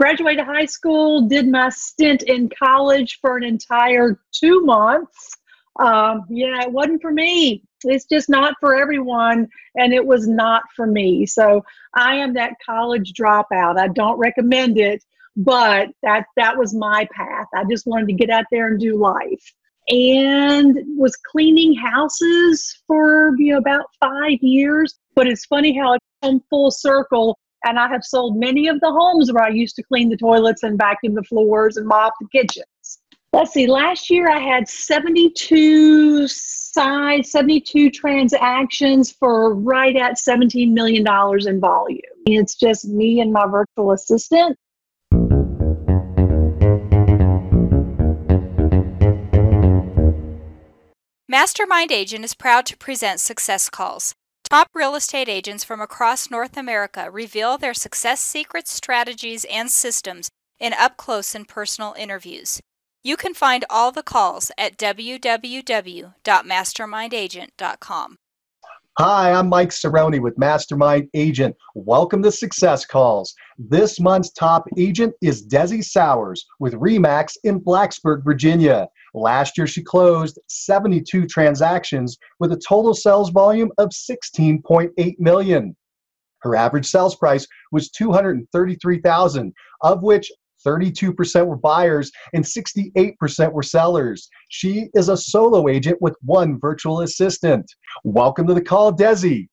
graduated high school, did my stint in college for an entire two months. Um, yeah, it wasn't for me. It's just not for everyone, and it was not for me. So I am that college dropout. I don't recommend it, but that that was my path. I just wanted to get out there and do life and was cleaning houses for you know about five years. But it's funny how it's come full circle. And I have sold many of the homes where I used to clean the toilets and vacuum the floors and mop the kitchens. Let's see, last year I had 72 sides, 72 transactions for right at $17 million in volume. It's just me and my virtual assistant. Mastermind Agent is proud to present Success Calls. Top real estate agents from across North America reveal their success secrets, strategies, and systems in up close and personal interviews. You can find all the calls at www.mastermindagent.com. Hi, I'm Mike Cerrone with Mastermind Agent. Welcome to Success Calls. This month's top agent is Desi Sowers with Remax in Blacksburg, Virginia. Last year, she closed 72 transactions with a total sales volume of 16.8 million. Her average sales price was 233,000, of which 32% were buyers and 68% were sellers. She is a solo agent with one virtual assistant. Welcome to the call, Desi.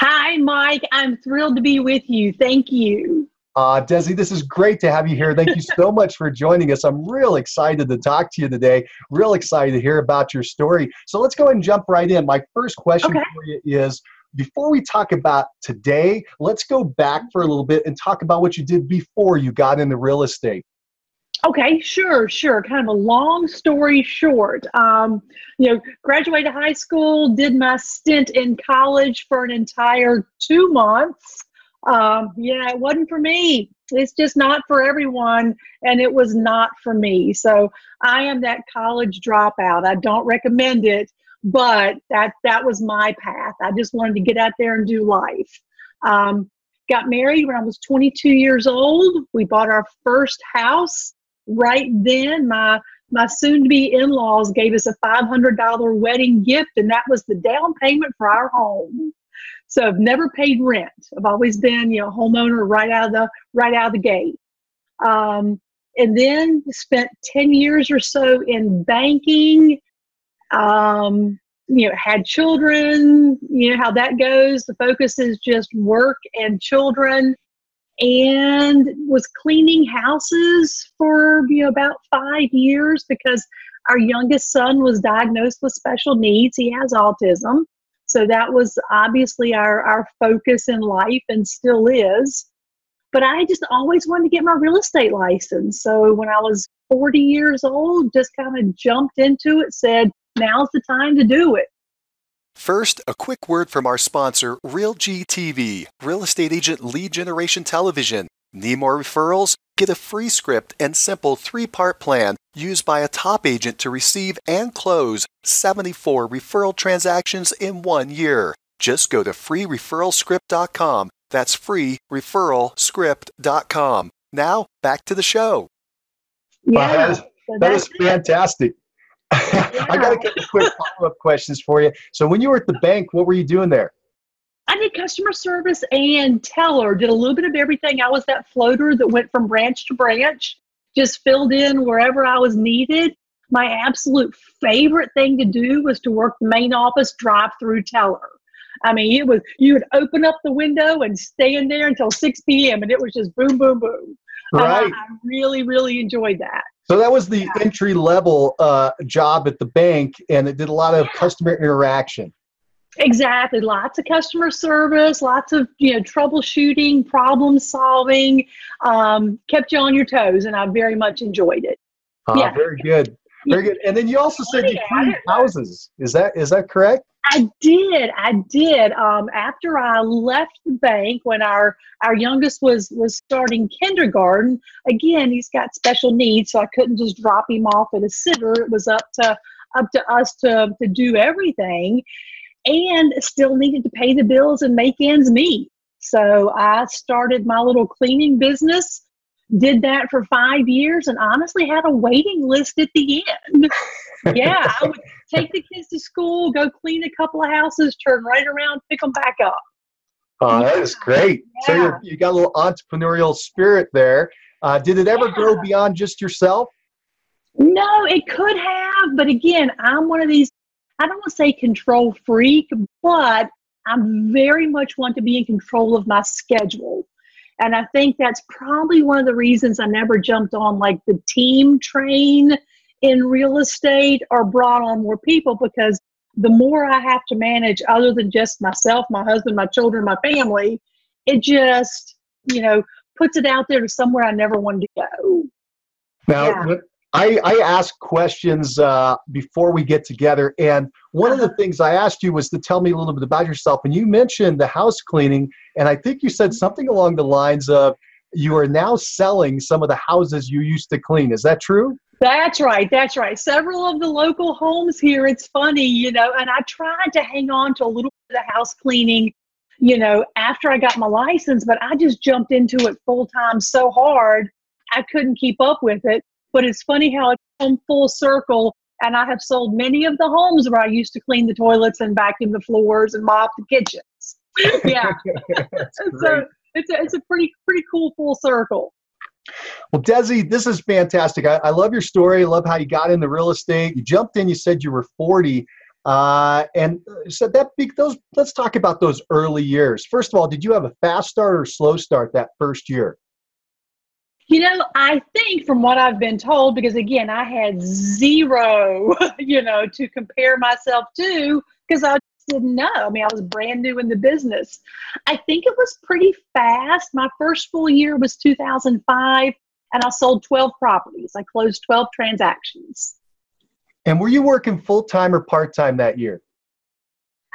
Hi, Mike. I'm thrilled to be with you. Thank you. Uh, Desi, this is great to have you here. Thank you so much for joining us. I'm real excited to talk to you today. Real excited to hear about your story. So let's go ahead and jump right in. My first question okay. for you is before we talk about today, let's go back for a little bit and talk about what you did before you got into real estate. Okay, sure, sure. Kind of a long story short. Um, you know, graduated high school, did my stint in college for an entire two months um, yeah, it wasn't for me. It's just not for everyone, and it was not for me. So I am that college dropout. I don't recommend it, but that that was my path. I just wanted to get out there and do life. Um, got married when I was 22 years old. We bought our first house right then. My my soon-to-be in-laws gave us a $500 wedding gift, and that was the down payment for our home. So I've never paid rent. I've always been, you know, homeowner right out of the right out of the gate. Um, and then spent 10 years or so in banking. Um, you know, had children, you know how that goes. The focus is just work and children and was cleaning houses for you know about five years because our youngest son was diagnosed with special needs. He has autism. So that was obviously our, our focus in life and still is. But I just always wanted to get my real estate license. So when I was 40 years old, just kind of jumped into it, said, now's the time to do it. First, a quick word from our sponsor, RealG TV, Real Estate Agent Lead Generation Television. Need more referrals? Get a free script and simple three part plan used by a top agent to receive and close 74 referral transactions in one year. Just go to freereferralscript.com. That's freereferralscript.com. Now, back to the show. Yeah, that is, that is fantastic. Yeah. I got a couple quick follow up questions for you. So, when you were at the bank, what were you doing there? I did customer service and teller, did a little bit of everything. I was that floater that went from branch to branch, just filled in wherever I was needed. My absolute favorite thing to do was to work the main office drive through teller. I mean, it was you would open up the window and stay in there until 6 p.m. and it was just boom, boom, boom. Right. I, I really, really enjoyed that. So that was the yeah. entry level uh, job at the bank, and it did a lot of customer interaction. Exactly. Lots of customer service, lots of you know troubleshooting, problem solving, um, kept you on your toes, and I very much enjoyed it. Uh, yeah. Very good. Very good. And then you also said you cleaned houses. Is that is that correct? I did. I did. Um, after I left the bank, when our our youngest was was starting kindergarten, again he's got special needs, so I couldn't just drop him off at a sitter. It was up to up to us to to do everything and still needed to pay the bills and make ends meet. So I started my little cleaning business did that for five years and honestly had a waiting list at the end. yeah, I would take the kids to school, go clean a couple of houses, turn right around, pick them back up. Oh, that is great. Yeah. So you you got a little entrepreneurial spirit there. Uh, did it ever yeah. grow beyond just yourself? No, it could have, but again, I'm one of these. I don't want to say control freak, but I'm very much want to be in control of my schedule. And I think that's probably one of the reasons I never jumped on like the team train in real estate or brought on more people because the more I have to manage other than just myself, my husband, my children, my family, it just, you know, puts it out there to somewhere I never wanted to go. Now, yeah. I, I ask questions uh, before we get together. And one of the uh-huh. things I asked you was to tell me a little bit about yourself. And you mentioned the house cleaning. And I think you said something along the lines of you are now selling some of the houses you used to clean. Is that true? That's right. That's right. Several of the local homes here, it's funny, you know, and I tried to hang on to a little bit of the house cleaning, you know, after I got my license, but I just jumped into it full time so hard, I couldn't keep up with it. But it's funny how it's come full circle. And I have sold many of the homes where I used to clean the toilets and vacuum the floors and mop the kitchens. yeah. so it's a, it's a pretty pretty cool full circle. Well, Desi, this is fantastic. I, I, love your story. I love how you got into real estate. You jumped in. You said you were 40, uh, and said that big. Those. Let's talk about those early years. First of all, did you have a fast start or slow start that first year? You know, I think from what I've been told, because again, I had zero, you know, to compare myself to, because I didn't know. I mean, I was brand new in the business. I think it was pretty fast. My first full year was 2005, and I sold 12 properties. I closed 12 transactions. And were you working full time or part time that year?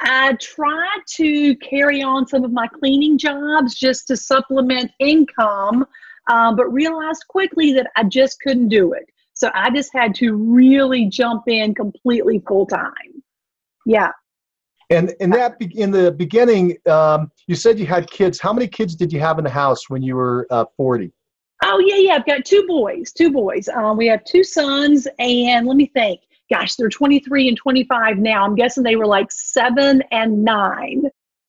I tried to carry on some of my cleaning jobs just to supplement income, um, but realized quickly that I just couldn't do it. So I just had to really jump in completely full time. Yeah. And in that, in the beginning, um, you said you had kids. How many kids did you have in the house when you were uh, 40? Oh yeah, yeah. I've got two boys. Two boys. Um, we have two sons, and let me think. Gosh, they're 23 and 25 now. I'm guessing they were like seven and nine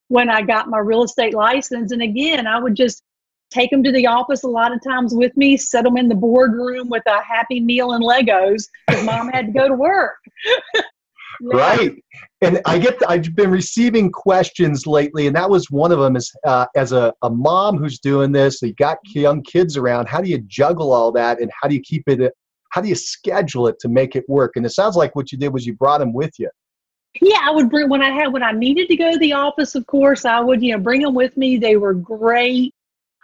when I got my real estate license. And again, I would just take them to the office a lot of times with me, set them in the boardroom with a happy meal and Legos because mom had to go to work. yeah. Right. And I get, I've been receiving questions lately, and that was one of them is uh, as a, a mom who's doing this, you got young kids around, how do you juggle all that and how do you keep it, how do you schedule it to make it work? And it sounds like what you did was you brought them with you. Yeah, I would bring when I had when I needed to go to the office. Of course, I would you know bring them with me. They were great.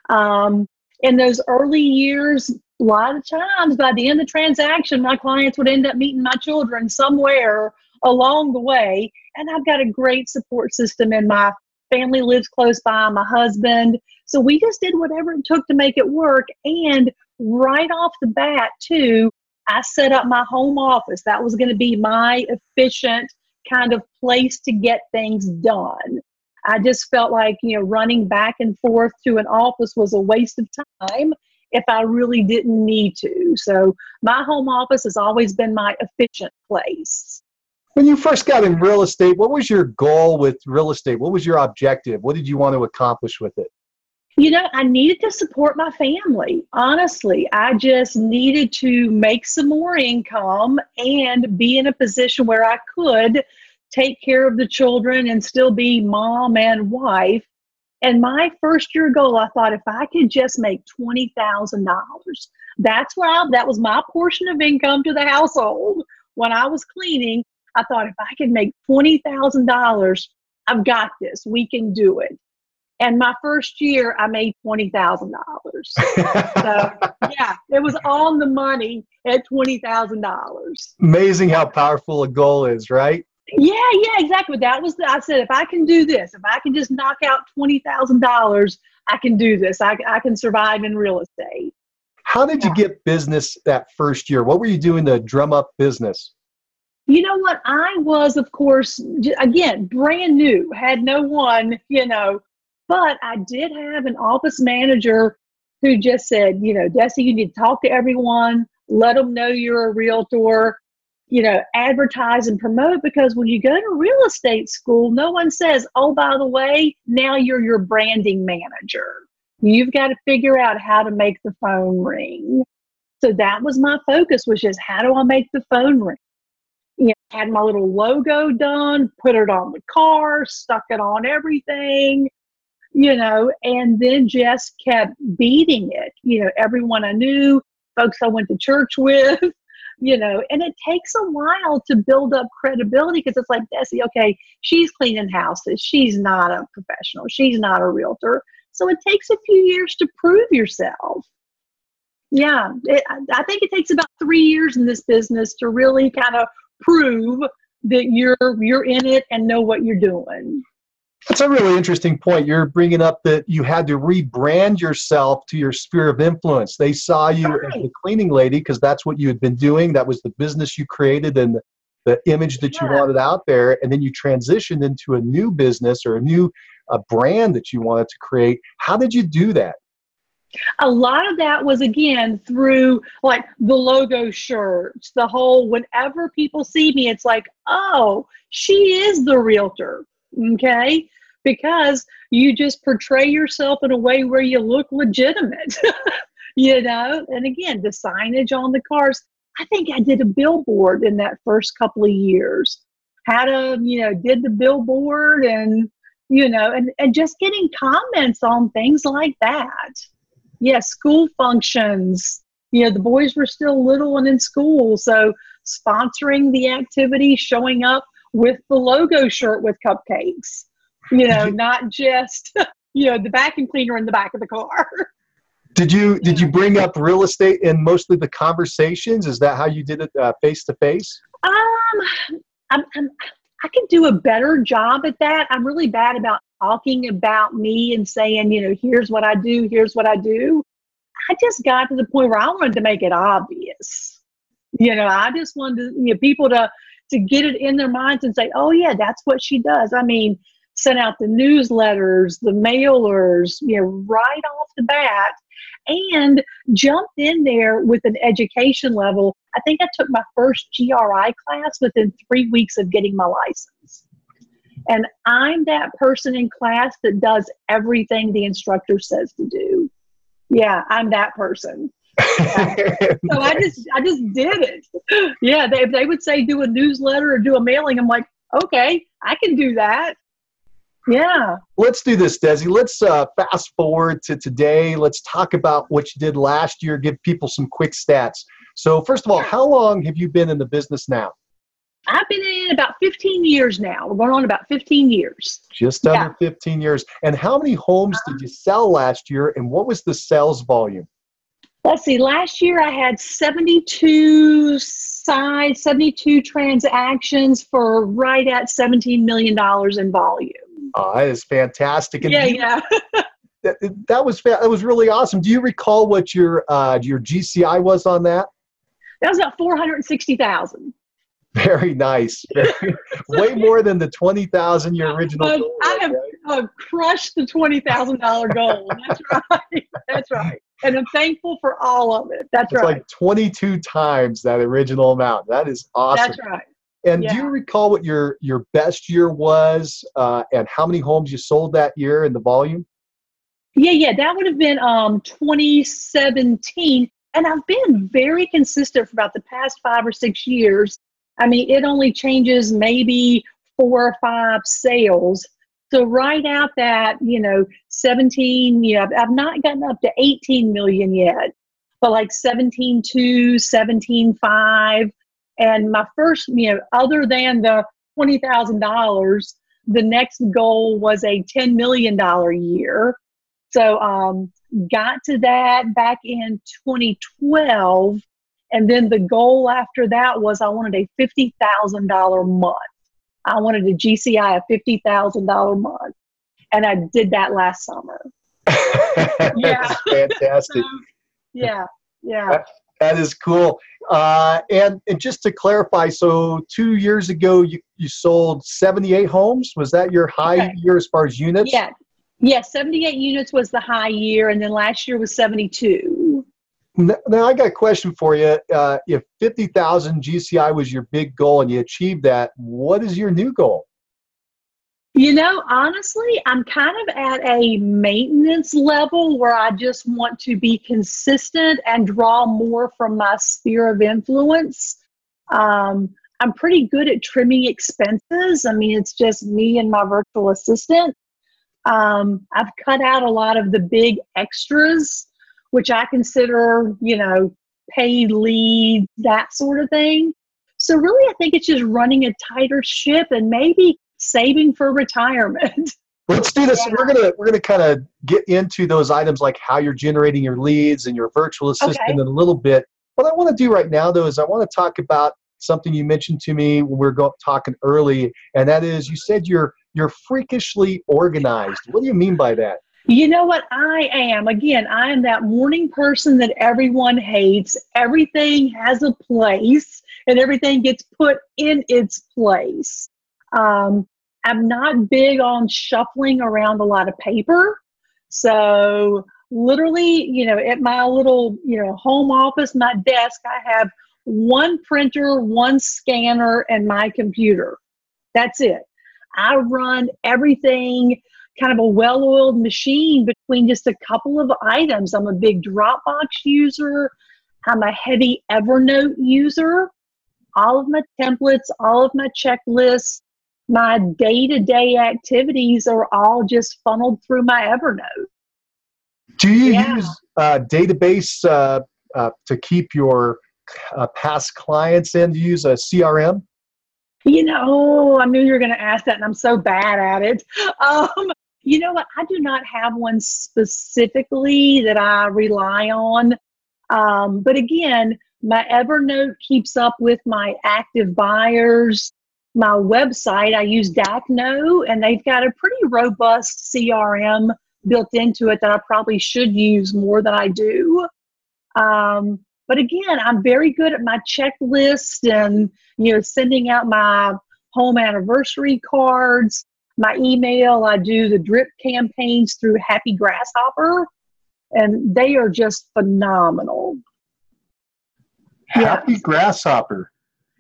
Um, in those early years, a lot of times by the end of the transaction, my clients would end up meeting my children somewhere along the way. And I've got a great support system, and my family lives close by, my husband. So we just did whatever it took to make it work. And right off the bat, too, I set up my home office. That was going to be my efficient kind of place to get things done. I just felt like, you know, running back and forth to an office was a waste of time if I really didn't need to. So my home office has always been my efficient place. When you first got in real estate, what was your goal with real estate? What was your objective? What did you want to accomplish with it? You know, I needed to support my family. Honestly, I just needed to make some more income and be in a position where I could take care of the children and still be mom and wife. And my first year goal, I thought if I could just make $20,000, that's where I, that was my portion of income to the household when I was cleaning. I thought if I could make $20,000, I've got this. We can do it. And my first year, I made $20,000. so, yeah, it was on the money at $20,000. Amazing how powerful a goal is, right? Yeah, yeah, exactly. That was the, I said, if I can do this, if I can just knock out $20,000, I can do this. I, I can survive in real estate. How did you get business that first year? What were you doing to drum up business? You know what? I was, of course, again, brand new, had no one, you know, but I did have an office manager who just said, you know, Desi, you need to talk to everyone, let them know you're a realtor, you know, advertise and promote because when you go to real estate school, no one says, oh, by the way, now you're your branding manager. You've got to figure out how to make the phone ring. So that was my focus was just how do I make the phone ring? You know, had my little logo done, put it on the car, stuck it on everything, you know, and then just kept beating it. You know, everyone I knew, folks I went to church with, you know, and it takes a while to build up credibility because it's like, Desi, okay, she's cleaning houses. She's not a professional. She's not a realtor. So it takes a few years to prove yourself. Yeah, it, I think it takes about three years in this business to really kind of prove that you're you're in it and know what you're doing. That's a really interesting point. You're bringing up that you had to rebrand yourself to your sphere of influence. They saw you right. as the cleaning lady because that's what you had been doing. That was the business you created and the, image that yeah. you wanted out there. And then you transitioned into a new business or a new uh, brand that you wanted to create. How did you do that? a lot of that was again through like the logo shirts the whole whenever people see me it's like oh she is the realtor okay because you just portray yourself in a way where you look legitimate you know? And again the signage on the cars i think i did a billboard in that first couple of years. Had a you know did the billboard and you know and, and just getting comments on things like that. Yeah school functions. You know the boys were still little and in school so sponsoring the activity showing up with the logo shirt with cupcakes you know not just you know the vacuum cleaner in the back of the car did you did you bring up real estate in mostly the conversations is that how you did it face to face um I'm, I'm i can do a better job at that i'm really bad about talking about me and saying, you know, here's what I do, here's what I do. I just got to the point where I wanted to make it obvious. You know, I just wanted to, you know, people to to get it in their minds and say, oh yeah, that's what she does. I mean, sent out the newsletters, the mailers, you know, right off the bat, and jumped in there with an education level. I think I took my first GRI class within three weeks of getting my license. And I'm that person in class that does everything the instructor says to do. Yeah, I'm that person. so I just I just did it. Yeah, they they would say do a newsletter or do a mailing. I'm like, okay, I can do that. Yeah. Let's do this, Desi. Let's uh, fast forward to today. Let's talk about what you did last year. Give people some quick stats. So, first of all, how long have you been in the business now? I've been in about 15 years now. We're going on about 15 years. Just under yeah. 15 years. And how many homes did you sell last year and what was the sales volume? Let's see, last year I had 72 size, 72 transactions for right at $17 million in volume. Oh, that is fantastic. And yeah, you, yeah. that, that was that was really awesome. Do you recall what your uh, your GCI was on that? That was about 460,000. Very nice. Very, way more than the twenty thousand your original. Um, I have uh, crushed the twenty thousand dollar goal. That's right. That's right. And I'm thankful for all of it. That's it's right. like twenty two times that original amount. That is awesome. That's right. And yeah. do you recall what your your best year was, uh, and how many homes you sold that year and the volume? Yeah, yeah, that would have been um 2017, and I've been very consistent for about the past five or six years I mean, it only changes maybe four or five sales. So right out that, you know, 17, you know, I've, I've not gotten up to 18 million yet, but like 17 2, 17 5. And my first, you know, other than the $20,000, the next goal was a $10 million year. So um, got to that back in 2012 and then the goal after that was I wanted a $50,000 month. I wanted a GCI, a $50,000 month. And I did that last summer. yeah. fantastic. yeah. Yeah. That, is cool. Uh, and, and just to clarify, so two years ago, you, you sold 78 homes. Was that your high okay. year as far as units? Yeah. Yes, 78 units was the high year, and then last year was 72. Now, I got a question for you. Uh, if 50,000 GCI was your big goal and you achieved that, what is your new goal? You know, honestly, I'm kind of at a maintenance level where I just want to be consistent and draw more from my sphere of influence. Um, I'm pretty good at trimming expenses. I mean, it's just me and my virtual assistant. Um, I've cut out a lot of the big extras, which I consider, you know, paid leads, that sort of thing. So really, I think it's just running a tighter ship and maybe saving for retirement. Let's do this. Yeah. We're gonna we're gonna kind of get into those items like how you're generating your leads and your virtual assistant okay. in a little bit. What I want to do right now, though, is I want to talk about something you mentioned to me when we were go- talking early, and that is you said you're you're freakishly organized. What do you mean by that? You know what I am? Again, I am that morning person that everyone hates. Everything has a place and everything gets put in its place. Um, I'm not big on shuffling around a lot of paper. So, literally, you know, at my little, you know, home office, my desk, I have one printer, one scanner, and my computer. That's it. I run everything kind of a well oiled machine between just a couple of items. I'm a big Dropbox user, I'm a heavy Evernote user. All of my templates, all of my checklists, my day to day activities are all just funneled through my Evernote. Do you yeah. use uh, database uh, uh, to keep your uh, past clients in? Do you use a CRM? You know, I knew you were going to ask that, and I'm so bad at it. Um, you know what? I do not have one specifically that I rely on. Um, but again, my Evernote keeps up with my active buyers my website, I use Dakno, and they've got a pretty robust CRM built into it that I probably should use more than I do. Um, but again, I'm very good at my checklist and you know sending out my home anniversary cards, my email. I do the drip campaigns through Happy Grasshopper, and they are just phenomenal. Happy. Grasshopper.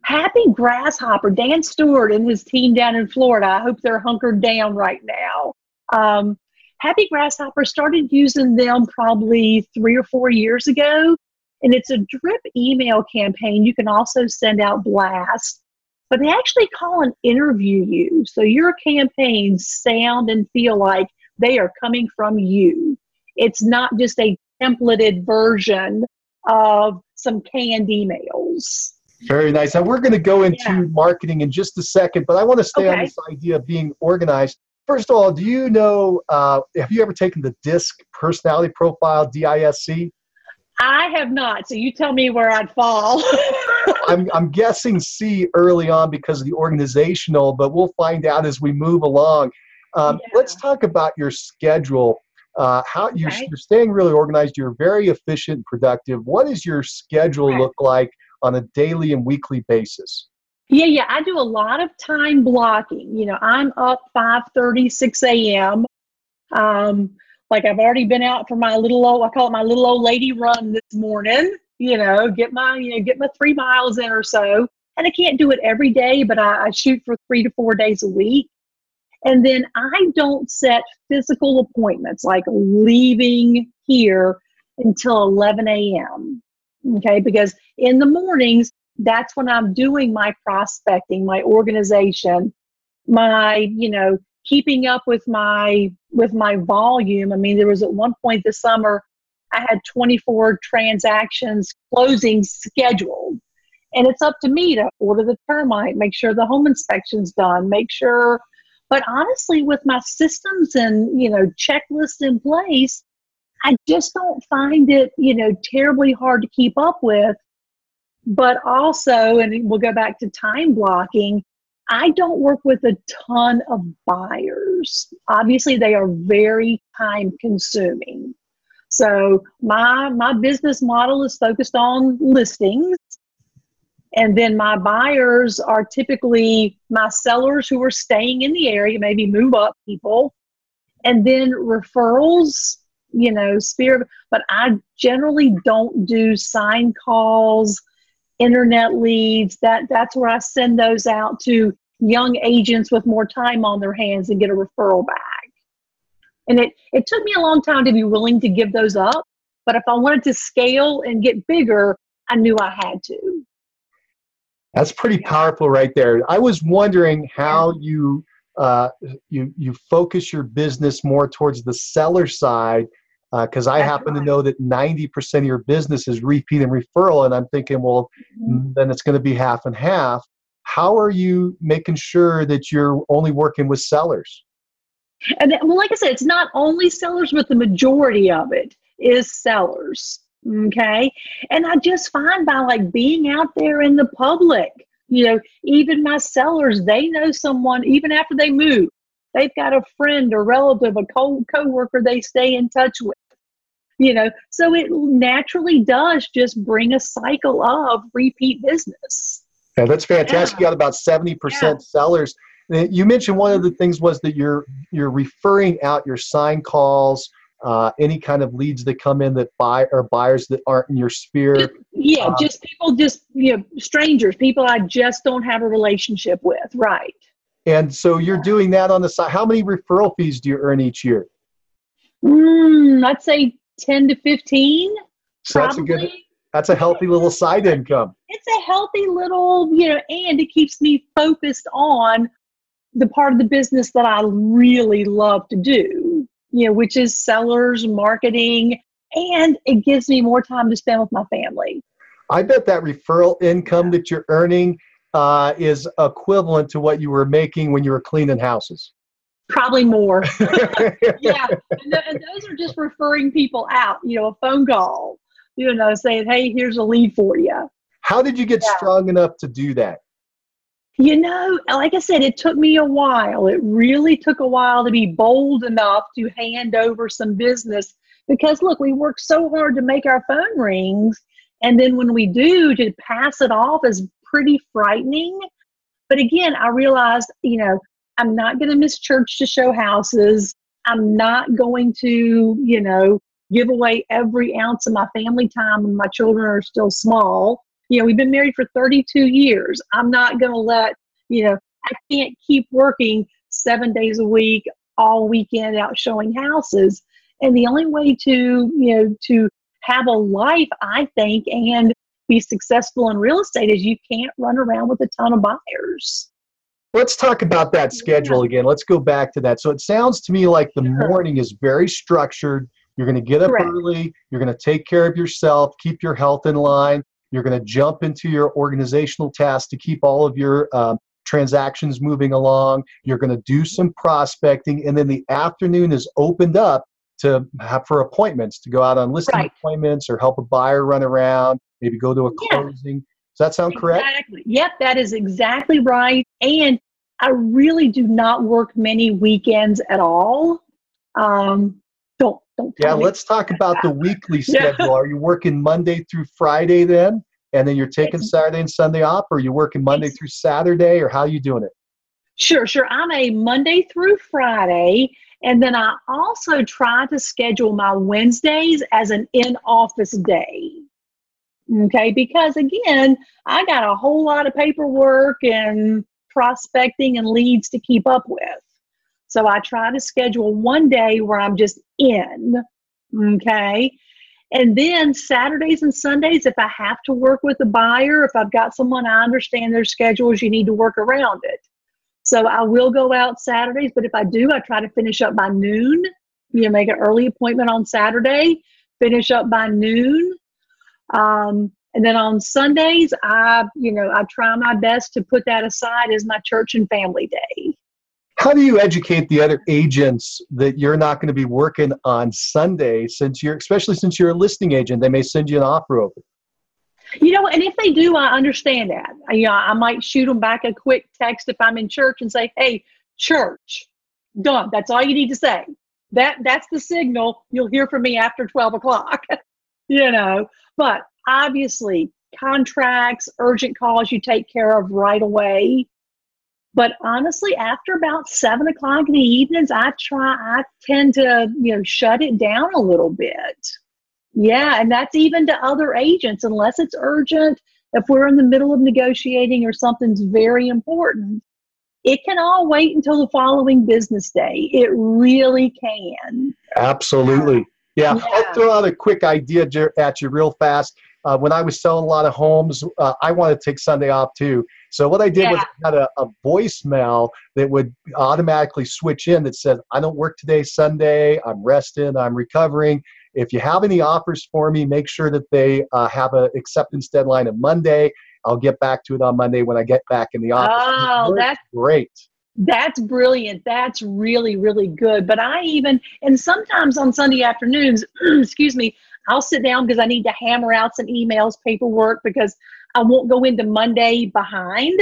Happy Grasshopper, Dan Stewart and his team down in Florida. I hope they're hunkered down right now. Um, Happy Grasshopper started using them probably three or four years ago. And it's a drip email campaign. You can also send out blasts, but they actually call and interview you. So your campaigns sound and feel like they are coming from you. It's not just a templated version of some canned emails. Very nice. And we're going to go into yeah. marketing in just a second, but I want to stay okay. on this idea of being organized. First of all, do you know, uh, have you ever taken the DISC personality profile, DISC? I have not. So you tell me where I'd fall. I'm, I'm guessing C early on because of the organizational, but we'll find out as we move along. Um, yeah. Let's talk about your schedule. Uh, how okay. you're, you're, staying really organized. You're very efficient, and productive. What does your schedule right. look like on a daily and weekly basis? Yeah, yeah, I do a lot of time blocking. You know, I'm up 5 30, 6 a.m. Um, like I've already been out for my little old, I call it my little old lady run this morning, you know, get my, you know, get my three miles in or so. And I can't do it every day, but I, I shoot for three to four days a week. And then I don't set physical appointments like leaving here until 11 a.m. Okay, because in the mornings, that's when I'm doing my prospecting, my organization, my, you know, keeping up with my with my volume. I mean, there was at one point this summer I had 24 transactions closing scheduled. And it's up to me to order the termite, make sure the home inspection's done, make sure but honestly with my systems and, you know, checklists in place, I just don't find it, you know, terribly hard to keep up with. But also, and we'll go back to time blocking, I don't work with a ton of buyers. Obviously, they are very time consuming. So my my business model is focused on listings. And then my buyers are typically my sellers who are staying in the area, maybe move up people and then referrals, you know, spirit. But I generally don't do sign calls, internet leads. That that's where I send those out to young agents with more time on their hands and get a referral back. And it, it took me a long time to be willing to give those up. But if I wanted to scale and get bigger, I knew I had to. That's pretty powerful right there. I was wondering how you uh, you you focus your business more towards the seller side because uh, I happen to know that 90% of your business is repeat and referral, and I'm thinking, well, mm-hmm. then it's going to be half and half. How are you making sure that you're only working with sellers? And then, well, like I said, it's not only sellers, but the majority of it is sellers. Okay. And I just find by like being out there in the public, you know, even my sellers, they know someone, even after they move, they've got a friend or relative, a co coworker they stay in touch with. You know, so it naturally does just bring a cycle of repeat business. Yeah, that's fantastic. Yeah. You got about 70% yeah. sellers. You mentioned one of the things was that you're you're referring out your sign calls, uh, any kind of leads that come in that buy or buyers that aren't in your sphere. Yeah, uh, just people, just you know, strangers, people I just don't have a relationship with, right? And so you're doing that on the side. How many referral fees do you earn each year? Mm, I'd say ten to fifteen. So that's a good. That's a healthy little side income. It's a healthy little, you know, and it keeps me focused on the part of the business that I really love to do you know, which is sellers, marketing, and it gives me more time to spend with my family. I bet that referral income that you're earning uh, is equivalent to what you were making when you were cleaning houses. Probably more. yeah. And, th- and, those are just referring people out, you know, a phone call, you know, saying, hey, here's a lead for you. How did you get yeah. strong enough to do that? You know, like I said, it took me a while. It really took a while to be bold enough to hand over some business because, look, we work so hard to make our phone rings. And then when we do, to pass it off is pretty frightening. But again, I realized, you know, I'm not going to miss church to show houses. I'm not going to, you know, give away every ounce of my family time when my children are still small you know, we've been married for 32 years. I'm not going to let, you know, I can't keep working seven days a week, all weekend out showing houses. And the only way to, you know, to have a life, I think, and be successful in real estate is you can't run around with a ton of buyers. Let's talk about that schedule again. Let's go back to that. So it sounds to me like the sure. morning is very structured. You're going to get up Correct. early. You're going to take care of yourself, keep your health in line. You're going to jump into your organizational tasks to keep all of your um, transactions moving along. You're going to do some prospecting, and then the afternoon is opened up to have for appointments to go out on listing right. appointments or help a buyer run around, maybe go to a yeah. closing. Does that sound correct? Exactly. Yep, that is exactly right. And I really do not work many weekends at all. Um, don't don't. Yeah, let's talk about the weekly schedule. Yeah. Are you working Monday through Friday then, and then you're taking Saturday and Sunday off, or are you working Monday through Saturday, or how are you doing it? Sure, sure. I'm a Monday through Friday, and then I also try to schedule my Wednesdays as an in-office day. Okay, because again, I got a whole lot of paperwork and prospecting and leads to keep up with. So I try to schedule one day where I'm just in. Okay. And then Saturdays and Sundays, if I have to work with a buyer, if I've got someone I understand their schedules, you need to work around it. So I will go out Saturdays, but if I do, I try to finish up by noon. You know, make an early appointment on Saturday, finish up by noon. Um, and then on Sundays, I, you know, I try my best to put that aside as my church and family day. How do you educate the other agents that you're not going to be working on Sunday since you're, especially since you're a listing agent, they may send you an offer over? You know, and if they do, I understand that. You know, I might shoot them back a quick text if I'm in church and say, "Hey, church, done." That's all you need to say. That that's the signal. You'll hear from me after twelve o'clock. you know, but obviously, contracts, urgent calls you take care of right away. But honestly, after about seven o'clock in the evenings, I try, I tend to, you know, shut it down a little bit. Yeah, and that's even to other agents, unless it's urgent. If we're in the middle of negotiating or something's very important, it can all wait until the following business day. It really can. Absolutely. Yeah, yeah. I'll throw out a quick idea at you real fast. Uh, when I was selling a lot of homes, uh, I wanted to take Sunday off too. So what I did yeah. was I had a, a, voicemail that would automatically switch in that said, "I don't work today, Sunday. I'm resting. I'm recovering. If you have any offers for me, make sure that they uh, have an acceptance deadline of Monday. I'll get back to it on Monday when I get back in the office. Oh, that's great. That's brilliant. That's really, really good. But I even, and sometimes on Sunday afternoons, excuse me, I'll sit down because I need to hammer out some emails, paperwork, because I won't go into Monday behind.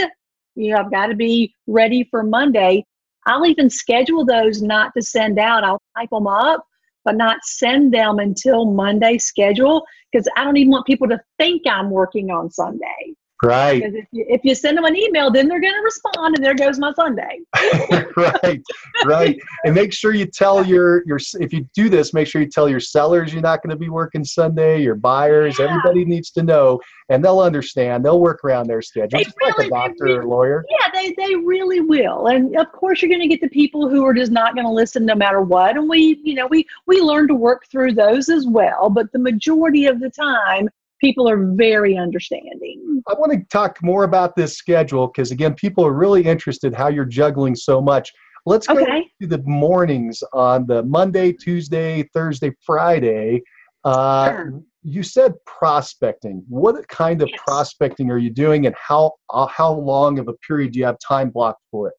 You know, I've got to be ready for Monday. I'll even schedule those not to send out. I'll type them up but not send them until Monday schedule because I don't even want people to think I'm working on Sunday. Right. Because if you, if you send them an email, then they're going to respond, and there goes my Sunday. right, right. And make sure you tell your your if you do this, make sure you tell your sellers you're not going to be working Sunday. Your buyers, yeah. everybody needs to know, and they'll understand. They'll work around their schedule, just really, like a doctor really, or lawyer. Yeah, they they really will. And of course, you're going to get the people who are just not going to listen no matter what. And we, you know, we we learn to work through those as well. But the majority of the time, people are very understanding. I want to talk more about this schedule because, again, people are really interested how you're juggling so much. Let's go okay. to the mornings on the Monday, Tuesday, Thursday, Friday. Uh, sure. You said prospecting. What kind of yes. prospecting are you doing, and how uh, how long of a period do you have time blocked for it?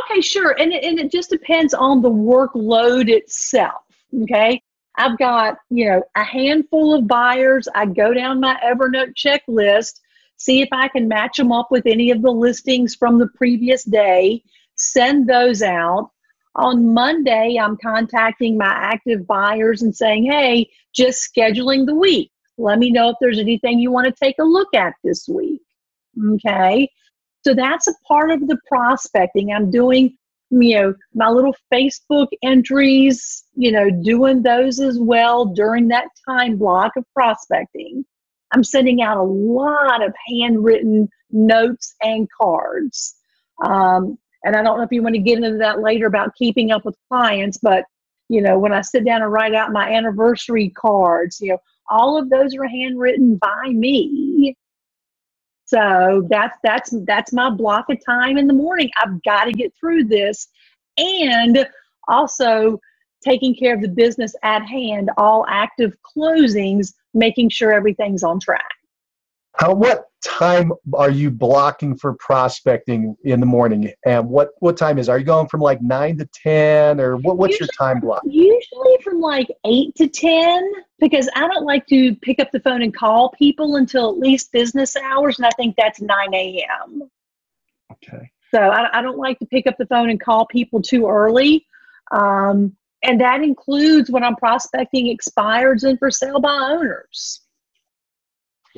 Okay, sure, and it, and it just depends on the workload itself. Okay, I've got, you know, a handful of buyers. I go down my Evernote checklist, see if I can match them up with any of the listings from the previous day, send those out. On Monday, I'm contacting my active buyers and saying, hey, just scheduling the week. Let me know if there's anything you want to take a look at this week. Okay. So that's a part of the prospecting. I'm doing you know, my little Facebook entries, you know, doing those as well during that time block of prospecting. I'm sending out a lot of handwritten notes and cards. Um, and I don't know if you want to get into that later about keeping up with clients, but you know, when I sit down and write out my anniversary cards, you know, all of those are handwritten by me. So that's that's that's my block of time in the morning. I've got to get through this, and also taking care of the business at hand, all active closings, making sure everything's on track. How what time are you blocking for prospecting in the morning? And what what time is? Are you going from like nine to ten, or what, what's usually, your time block? Usually from like eight to ten, because I don't like to pick up the phone and call people until at least business hours, and I think that's nine a.m. Okay. So I, I don't like to pick up the phone and call people too early. Um, and that includes when I'm prospecting expireds and for sale by owners.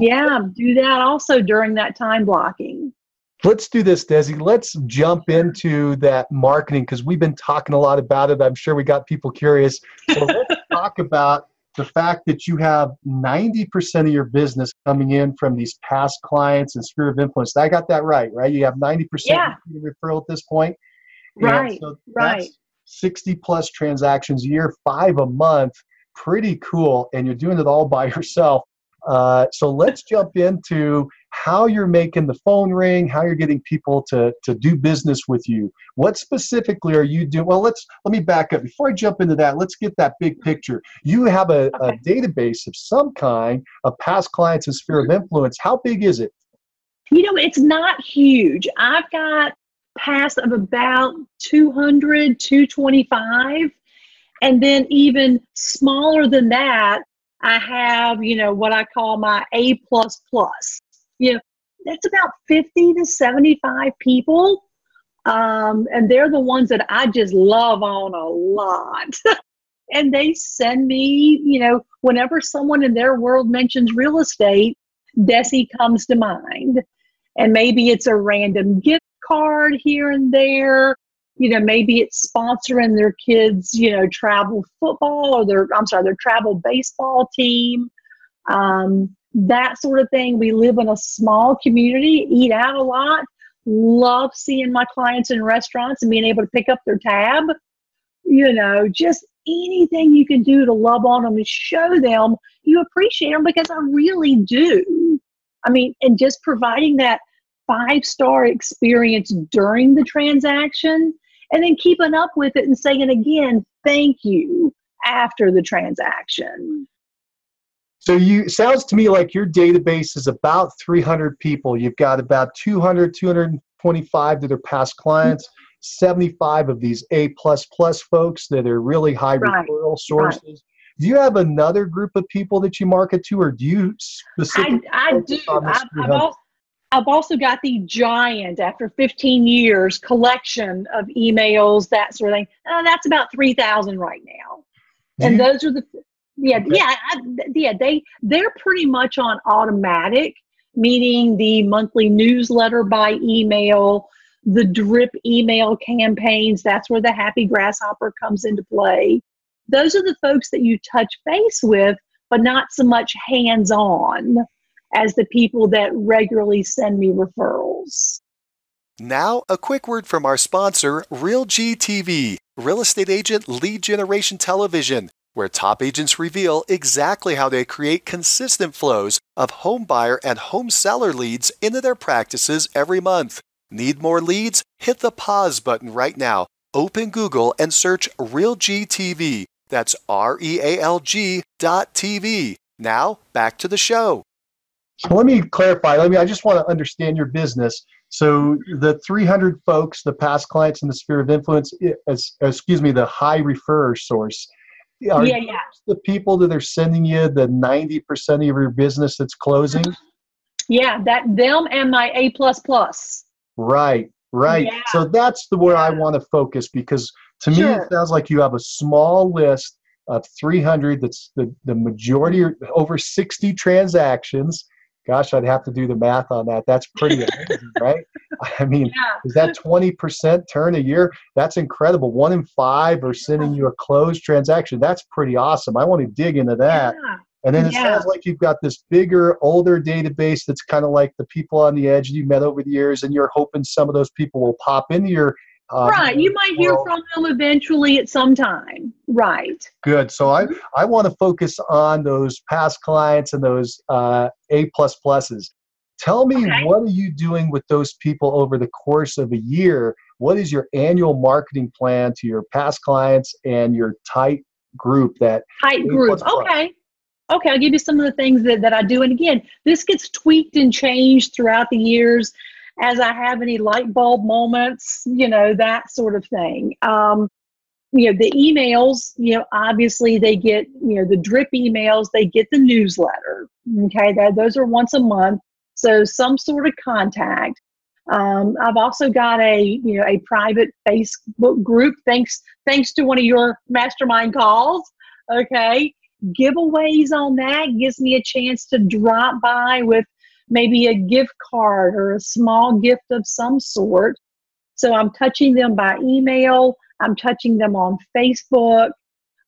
Yeah, do that also during that time blocking. Let's do this, Desi. Let's jump into that marketing because we've been talking a lot about it. I'm sure we got people curious. So let's talk about the fact that you have 90% of your business coming in from these past clients and sphere of influence. I got that right, right? You have 90% yeah. referral at this point. Right, so right. 60 plus transactions a year, five a month. Pretty cool. And you're doing it all by yourself. Uh, so let's jump into how you're making the phone ring, how you're getting people to, to do business with you. What specifically are you doing? Well, let's let me back up. Before I jump into that, let's get that big picture. You have a, okay. a database of some kind of past clients and sphere of influence. How big is it? You know, it's not huge. I've got past of about 200, 225. And then even smaller than that, I have, you know, what I call my A plus plus. You know, that's about 50 to 75 people. Um, and they're the ones that I just love on a lot. and they send me, you know, whenever someone in their world mentions real estate, Desi comes to mind. And maybe it's a random gift card here and there. You know, maybe it's sponsoring their kids, you know, travel football or their, I'm sorry, their travel baseball team. Um, that sort of thing. We live in a small community, eat out a lot, love seeing my clients in restaurants and being able to pick up their tab. You know, just anything you can do to love on them and show them you appreciate them because I really do. I mean, and just providing that five star experience during the transaction and then keeping up with it and saying again, thank you after the transaction. So you sounds to me like your database is about 300 people. You've got about 200, 225 that are past clients. 75 of these A plus plus folks that are really high right. referral sources. Right. Do you have another group of people that you market to, or do you specifically? I, I do. I've, I've, also, I've also got the giant, after 15 years, collection of emails, that sort of thing. Uh, that's about 3,000 right now. Do and those are the yeah, okay. yeah, I, yeah. They they're pretty much on automatic, meaning the monthly newsletter by email, the drip email campaigns. That's where the Happy Grasshopper comes into play. Those are the folks that you touch base with, but not so much hands on as the people that regularly send me referrals. Now, a quick word from our sponsor, RealG TV, real estate agent lead generation television where top agents reveal exactly how they create consistent flows of home buyer and home seller leads into their practices every month. Need more leads? Hit the pause button right now. Open Google and search RealG TV. That's R E A L G dot TV. Now, back to the show. Let me clarify. Let me. I just want to understand your business. So the 300 folks, the past clients in the sphere of influence, eh, as, excuse me, the high referrer source are yeah, yeah. the people that are sending you the 90% of your business that's closing? Yeah, that them and my A plus plus. Right, right. Yeah. So that's the where I want to focus because to sure. me it sounds like you have a small list of 300 that's the, the majority over 60 transactions gosh, I'd have to do the math on that. That's pretty amazing, right? I mean, yeah. is that 20% turn a year? That's incredible. One in five are sending you a closed transaction. That's pretty awesome. I want to dig into that. Yeah. And then it yeah. sounds like you've got this bigger, older database that's kind of like the people on the edge you met over the years, and you're hoping some of those people will pop into your um, right. You might hear from them eventually at some time. Right. Good. So I, I want to focus on those past clients and those uh, A plus pluses. Tell me okay. what are you doing with those people over the course of a year? What is your annual marketing plan to your past clients and your tight group that tight group. Okay. Okay, I'll give you some of the things that, that I do. And again, this gets tweaked and changed throughout the years as I have any light bulb moments, you know, that sort of thing. Um, you know, the emails, you know, obviously they get, you know, the drip emails, they get the newsletter. Okay, that those are once a month. So some sort of contact. Um, I've also got a you know a private Facebook group thanks thanks to one of your mastermind calls. Okay, giveaways on that gives me a chance to drop by with maybe a gift card or a small gift of some sort. So I'm touching them by email, I'm touching them on Facebook.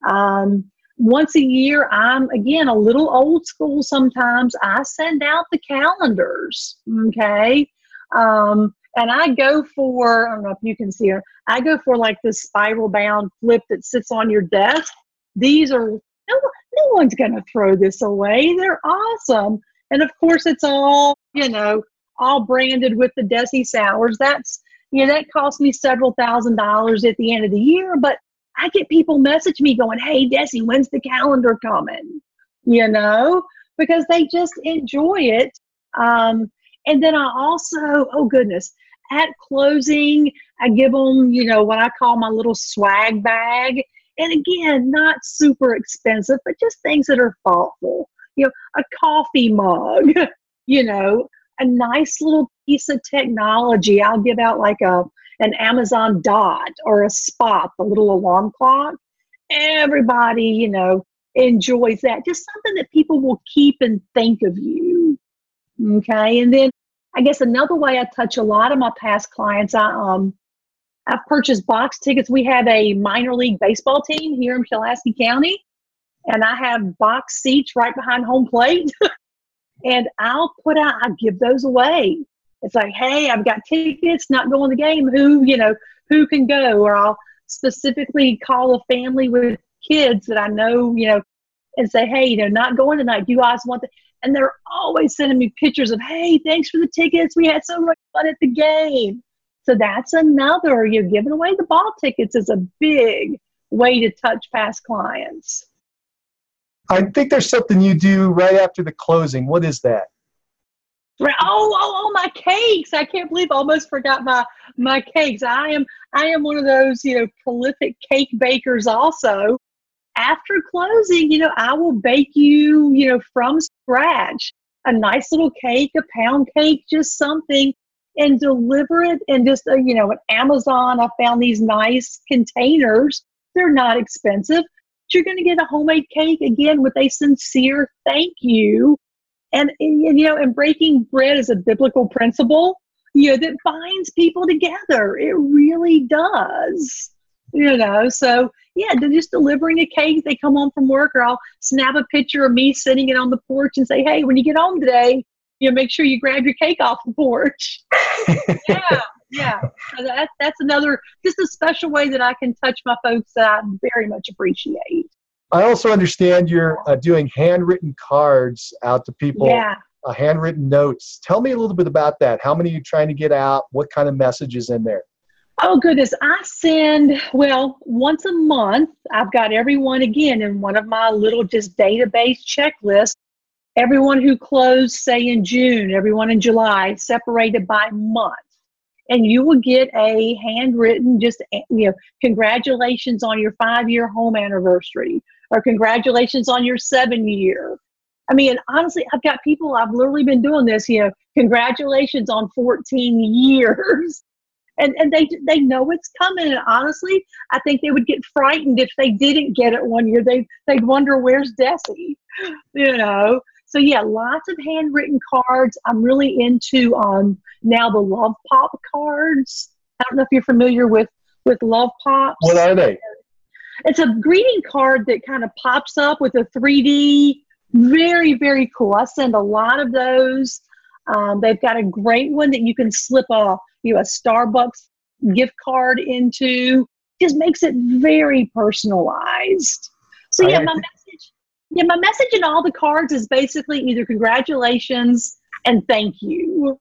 Um, once a year, I'm again a little old school sometimes. I send out the calendars, okay? Um, and I go for, I don't know if you can see it, I go for like this spiral bound flip that sits on your desk. These are, no, no one's going to throw this away. They're awesome. And of course, it's all, you know, all branded with the Desi Sours. That's, you know, that cost me several thousand dollars at the end of the year. But I get people message me going, hey, Desi, when's the calendar coming? You know, because they just enjoy it. Um, and then I also, oh goodness, at closing, I give them, you know, what I call my little swag bag. And again, not super expensive, but just things that are thoughtful you know, a coffee mug, you know, a nice little piece of technology. I'll give out like a an Amazon Dot or a Spot, the little alarm clock. Everybody, you know, enjoys that. Just something that people will keep and think of you. Okay. And then I guess another way I touch a lot of my past clients, I um I've purchased box tickets. We have a minor league baseball team here in Pulaski County, and I have box seats right behind home plate. and I'll put out, I give those away. It's like, hey, I've got tickets, not going to the game. Who, you know, who can go? Or I'll specifically call a family with kids that I know, you know, and say, hey, you know, not going tonight. Do you guys want the and they're always sending me pictures of, hey, thanks for the tickets. We had so much fun at the game. So that's another, you're giving away the ball tickets is a big way to touch past clients. I think there's something you do right after the closing. What is that? Oh, oh, oh, my cakes! I can't believe I almost forgot my my cakes. I am I am one of those you know prolific cake bakers. Also, after closing, you know, I will bake you you know from scratch a nice little cake, a pound cake, just something, and deliver it. And just uh, you know, at Amazon, I found these nice containers. They're not expensive you're going to get a homemade cake again with a sincere thank you. And, and, you know, and breaking bread is a biblical principle, you know, that binds people together. It really does. You know, so yeah, they're just delivering a cake. They come home from work, or I'll snap a picture of me sitting it on the porch and say, "Hey, when you get home today, you know, make sure you grab your cake off the porch." yeah, yeah. So that, that's another, just a special way that I can touch my folks that I very much appreciate. I also understand you're uh, doing handwritten cards out to people. Yeah. Uh, handwritten notes. Tell me a little bit about that. How many are you trying to get out? What kind of messages in there? Oh, goodness. I send, well, once a month, I've got everyone again in one of my little just database checklists. Everyone who closed, say, in June, everyone in July, separated by month and you will get a handwritten just eh, you know congratulations on your five year home anniversary or congratulations on your seven year i mean honestly i've got people i've literally been doing this you know congratulations on 14 years. And and they they know it's coming and honestly i think they would get frightened if they didn't get it one year. They they'd wonder where's desi? You know so yeah, lots of handwritten cards. I'm really into um, now the Love Pop cards. I don't know if you're familiar with with Love Pops. What are they? It's a greeting card that kind of pops up with a 3D. Very very cool. I send a lot of those. Um, they've got a great one that you can slip a you know a Starbucks gift card into. Just makes it very personalized. So yeah, my yeah, my message in all the cards is basically either congratulations and thank you.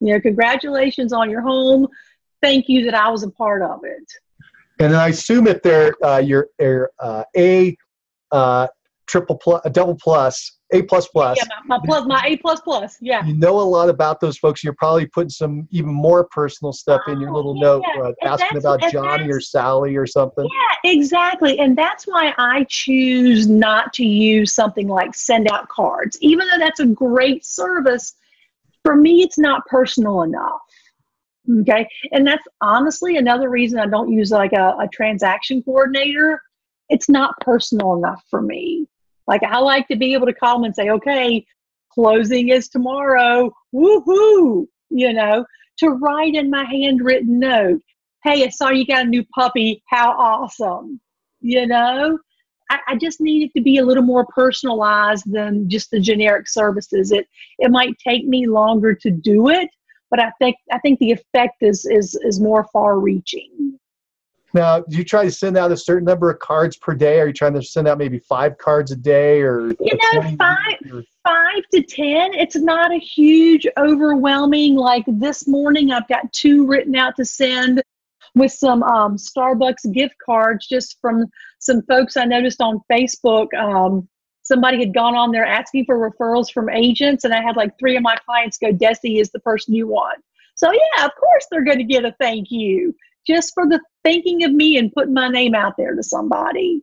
You know, congratulations on your home. Thank you that I was a part of it. And I assume if they're uh, your, uh, A uh, triple plus, a double plus, A plus plus. Yeah, my, my plus, my A plus plus. Yeah. You know a lot about those folks. You're probably putting some even more personal stuff in your little oh, yeah. note, uh, asking about Johnny or Sally or something. Yeah, exactly. And that's why I choose not to use something like SendOutCards, even though that's a great service. For me, it's not personal enough. Okay. And that's honestly another reason I don't use like a, a transaction coordinator. It's not personal enough for me. Like I like to be able to call them and say, okay, closing is tomorrow. Woohoo! You know, to write in my handwritten note, hey, I saw you got a new puppy. How awesome. You know? I, I just need it to be a little more personalized than just the generic services. It it might take me longer to do it, but I think I think the effect is is is more far reaching. Now, do you try to send out a certain number of cards per day? Are you trying to send out maybe five cards a day, or you know, five, or? five to ten? It's not a huge, overwhelming. Like this morning, I've got two written out to send with some um, Starbucks gift cards, just from some folks I noticed on Facebook. Um, somebody had gone on there asking for referrals from agents, and I had like three of my clients go, "Desi is the person you want." So yeah, of course they're going to get a thank you just for the thinking of me and putting my name out there to somebody.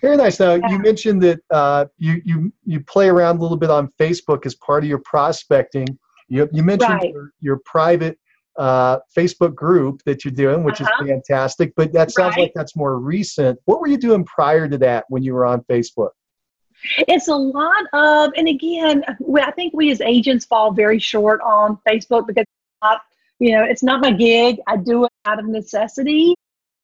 Very nice. Now yeah. you mentioned that uh, you you you play around a little bit on Facebook as part of your prospecting. You you mentioned right. your, your, private uh, Facebook group that you're doing, which uh-huh. is fantastic. But that sounds right. like that's more recent. What were you doing prior to that when you were on Facebook? It's a lot of, and again, I think we as agents fall very short on Facebook because you know, it's not my gig. I do it out of necessity.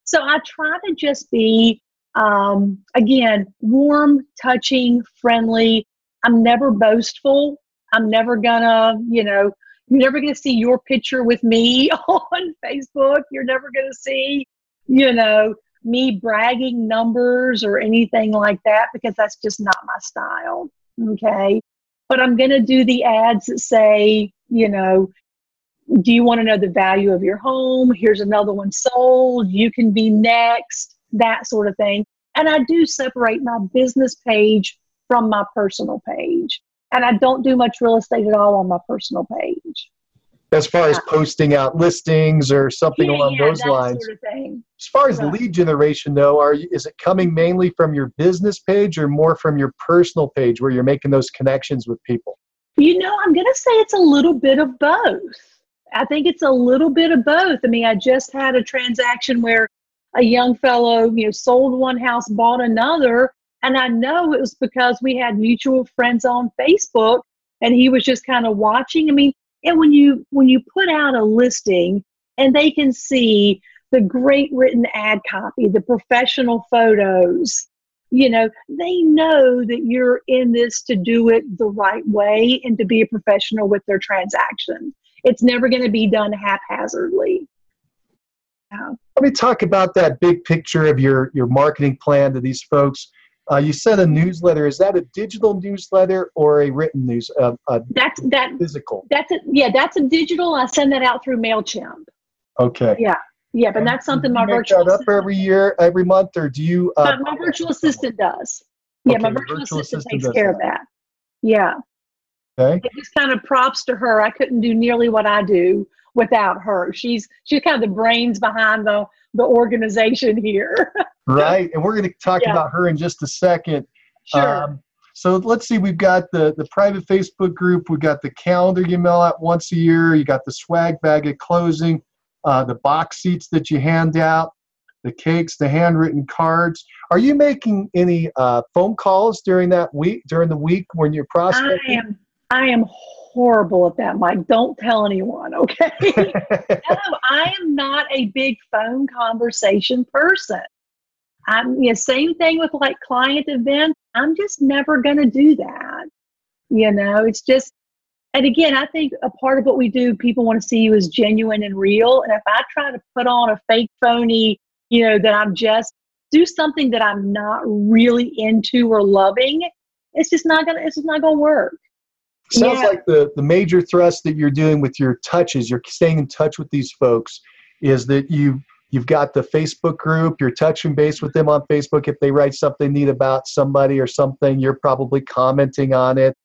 So I try to just be, um, again, warm, touching, friendly. I'm never boastful. I'm never gonna, you know, you're never gonna see your picture with me on Facebook. You're never gonna see, you know, me bragging numbers or anything like that because that's just not my style. Okay. But I'm going to do the ads that say, you know, do you want to know the value of your home? Here's another one sold. You can be next, that sort of thing. And I do separate my business page from my personal page. And I don't do much real estate at all on my personal page as far as posting out listings or something yeah, along yeah, those lines. Sort of as far as right. lead generation, though, are you, is it coming mainly from your business page or more from your personal page where you're making those connections with people? You know, I'm going to say it's a little bit of both. I think it's a little bit of both. I mean, I just had a transaction where a young fellow, you know, sold one house, bought another, and I know it was because we had mutual friends on Facebook, and he was just kind of watching. I mean, and when you when you put out a listing and they can see the great written ad copy the professional photos you know they know that you're in this to do it the right way and to be a professional with their transaction it's never going to be done haphazardly yeah. let me talk about that big picture of your your marketing plan to these folks uh, you said a newsletter. Is that a digital newsletter or a written news? Uh, that's that physical. That's a yeah. That's a digital. I send that out through Mailchimp. Okay. Yeah, yeah, but and that's something my virtual that up every year, every month, or do you? Uh, my, my virtual assistant does. Yeah, okay, my virtual, virtual assistant, assistant, takes care that. of that. Yeah. Okay. It just kind of props to her. I couldn't do nearly what I do without her. She's she's kind of the brains behind the the organization here. right. And we're going to talk yeah. about her in just a second. Sure. Um, so let's see, we've got the, the private Facebook group, we've got the calendar you mail out once a year, you got the swag bag at closing, uh, the box seats that you hand out, the cakes, the handwritten cards. Are you making any uh, phone calls during that week, during the week when you're prospecting? I am, I am horrible at that, Mike. Don't tell anyone, okay? no, I am not a big phone conversation person. I'm you know, same thing with like client events. I'm just never gonna do that. You know, it's just and again, I think a part of what we do, people want to see you as genuine and real. And if I try to put on a fake phony, you know, that I'm just do something that I'm not really into or loving, it's just not gonna it's just not gonna work. Sounds yeah. like the, the major thrust that you're doing with your touches, you're staying in touch with these folks, is that you you've got the Facebook group, you're touching base with them on Facebook. If they write something neat about somebody or something, you're probably commenting on it.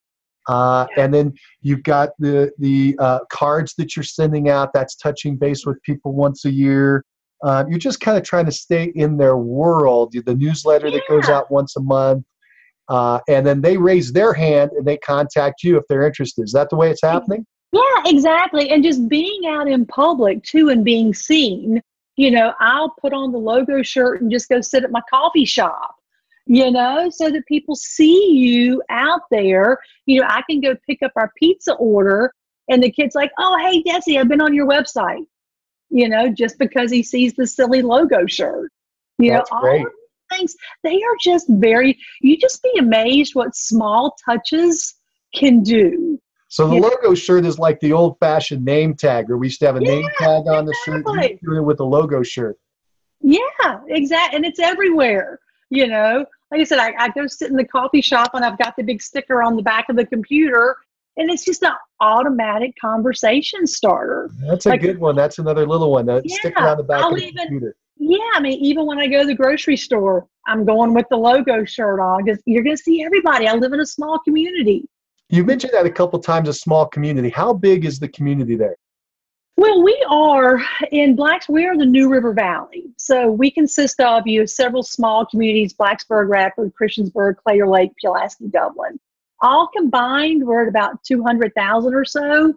Uh, and then you've got the the uh, cards that you're sending out. That's touching base with people once a year. Uh, you're just kind of trying to stay in their world. The newsletter yeah. that goes out once a month. Uh, and then they raise their hand and they contact you if they're interested. Is that the way it's happening? Yeah, exactly. And just being out in public too and being seen. You know, I'll put on the logo shirt and just go sit at my coffee shop, you know, so that people see you out there. You know, I can go pick up our pizza order and the kid's like, oh, hey, Desi, I've been on your website, you know, just because he sees the silly logo shirt. You That's know, great things they are just very you just be amazed what small touches can do so the you logo shirt is like the old fashioned name tag where we used to have a yeah, name tag on the exactly. shirt doing it with a logo shirt yeah exactly and it's everywhere you know like i said I, I go sit in the coffee shop and i've got the big sticker on the back of the computer and it's just an automatic conversation starter. That's a like, good one. That's another little one. That yeah, sticker on the back I'll of the even, computer. Yeah, I mean, even when I go to the grocery store, I'm going with the logo shirt on because you're going to see everybody. I live in a small community. You mentioned that a couple times, a small community. How big is the community there? Well, we are in Blacks. We are in the New River Valley, so we consist of you know, several small communities: Blacksburg, Radford, Christiansburg, Claytor Lake, Pulaski, Dublin. All combined, we're at about two hundred thousand or so,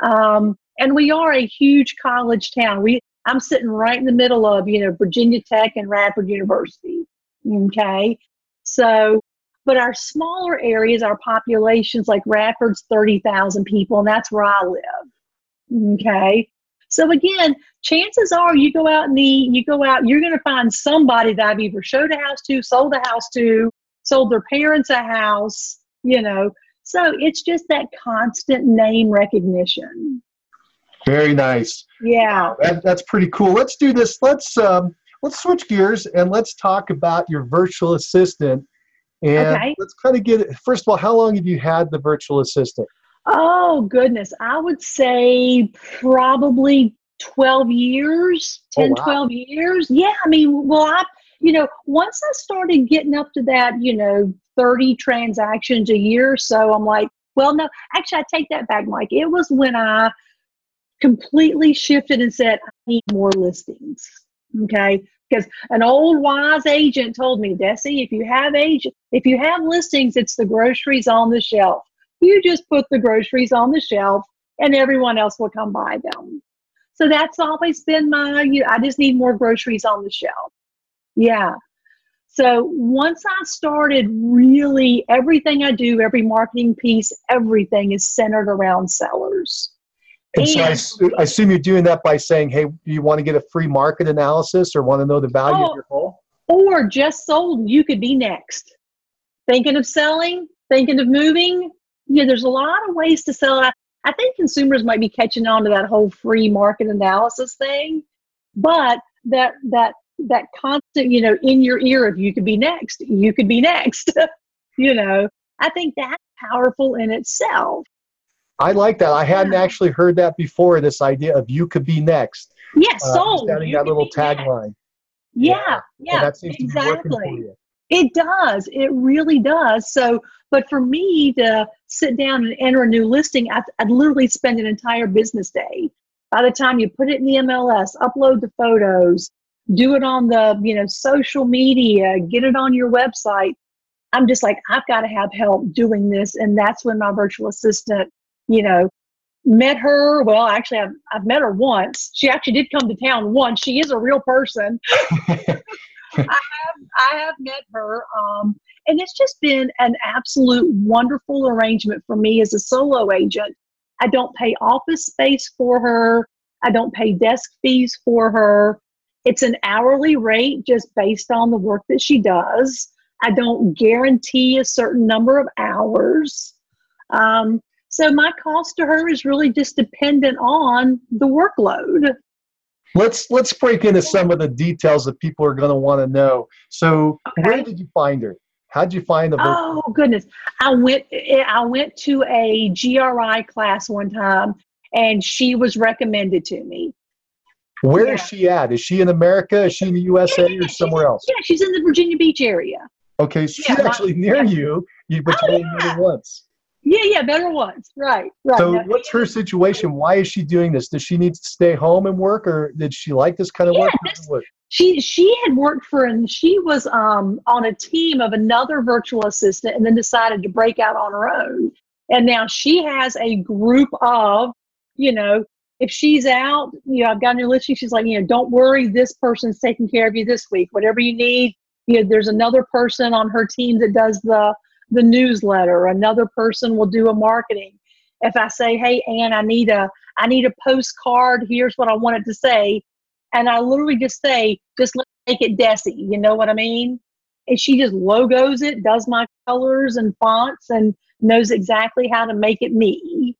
um, and we are a huge college town. We I'm sitting right in the middle of, you know, Virginia Tech and Radford University. Okay. So, But our smaller areas, our populations like Radford's 30,000 people, and that's where I live. Okay. So again, chances are you go out and eat, you go out, you're going to find somebody that I've either showed a house to, sold a house to, sold their parents a house, you know. So it's just that constant name recognition. Very nice. Yeah. That, that's pretty cool. Let's do this. Let's um, let's switch gears and let's talk about your virtual assistant. And Okay. let's kind of get it. First of all, how long have you had the virtual assistant? Oh goodness, I would say probably 12 years, Oh, 10, wow. 12 years. Yeah, I mean, well, I, you know, once I started getting up to that, you know, 30 transactions a year, or so I'm like, well, no, actually, I take that back, Mike. It was when I completely shifted and said, I need more listings. Okay. Because an old wise agent told me, Desi, if you have agent, if you have listings, it's the groceries on the shelf. You just put the groceries on the shelf and everyone else will come buy them. So that's always been my, you I just need more groceries on the shelf. Yeah. So once I started really everything I do, every marketing piece, everything is centered around sellers. And so I, I assume you're doing that by saying, hey, do you want to get a free market analysis or want to know the value Oh. of your home? or just sold, you could be next. Thinking of selling, thinking of moving. Yeah, there's a lot of ways to sell. I, I think consumers might be catching on to that whole free market analysis thing, but that that that constant, you know, in your ear of you could be next, you could be next. you know, I think that's powerful in itself. I like that. I hadn't Yeah. actually heard that before. This idea of you could be next. Yeah, Uh, understanding you that little tagline. Yeah, yeah, that seems to be working for exactly. It does. It really does. So, but for me to sit down and enter a new listing, I'd, I'd literally spend an entire business day. By the time you put it in the MLS, upload the photos, do it on the you know social media, get it on your website. I'm just like I've got to have help doing this, and that's when my virtual assistant, you know, met her. Well, actually, I've I've met her once. She actually did come to town once. She is a real person. I have I have met her, um, and it's just been an absolute wonderful arrangement for me as a solo agent. I don't pay office space for her. I don't pay desk fees for her. It's an hourly rate just based on the work that she does. I don't guarantee a certain number of hours. Um, so my cost to her is really just dependent on the workload. Let's let's break into some of the details that people are going to want to know. So, where did you find her? How did you find the? Oh goodness! I went. Eh, I went to a GRI class one time, and she was recommended to me. Where is yeah. she at? Is she in America? Is she in the USA Yeah, yeah, or somewhere else? Yeah, she's in the Virginia Beach area. Okay, so she's actually near you. You but Oh, you only met her once. Yeah, yeah, better ones. Right, right. So, what's her situation? Why is she doing this? Does she need to stay home and work, or did she like this kind of Yeah, work? she she had worked for and she was um on a team of another virtual assistant and then decided to break out on her own and now she has a group of you know if she's out you know i've got a new listing she's like you know don't worry this person's taking care of you this week whatever you need you know there's another person on her team that does the the newsletter another person will do a marketing if i say hey ann i need a i need a postcard here's what i wanted to say and I literally just say, just make it Desi. You know what I mean? And she just logos it, does my colors and fonts, and knows exactly how to make it me.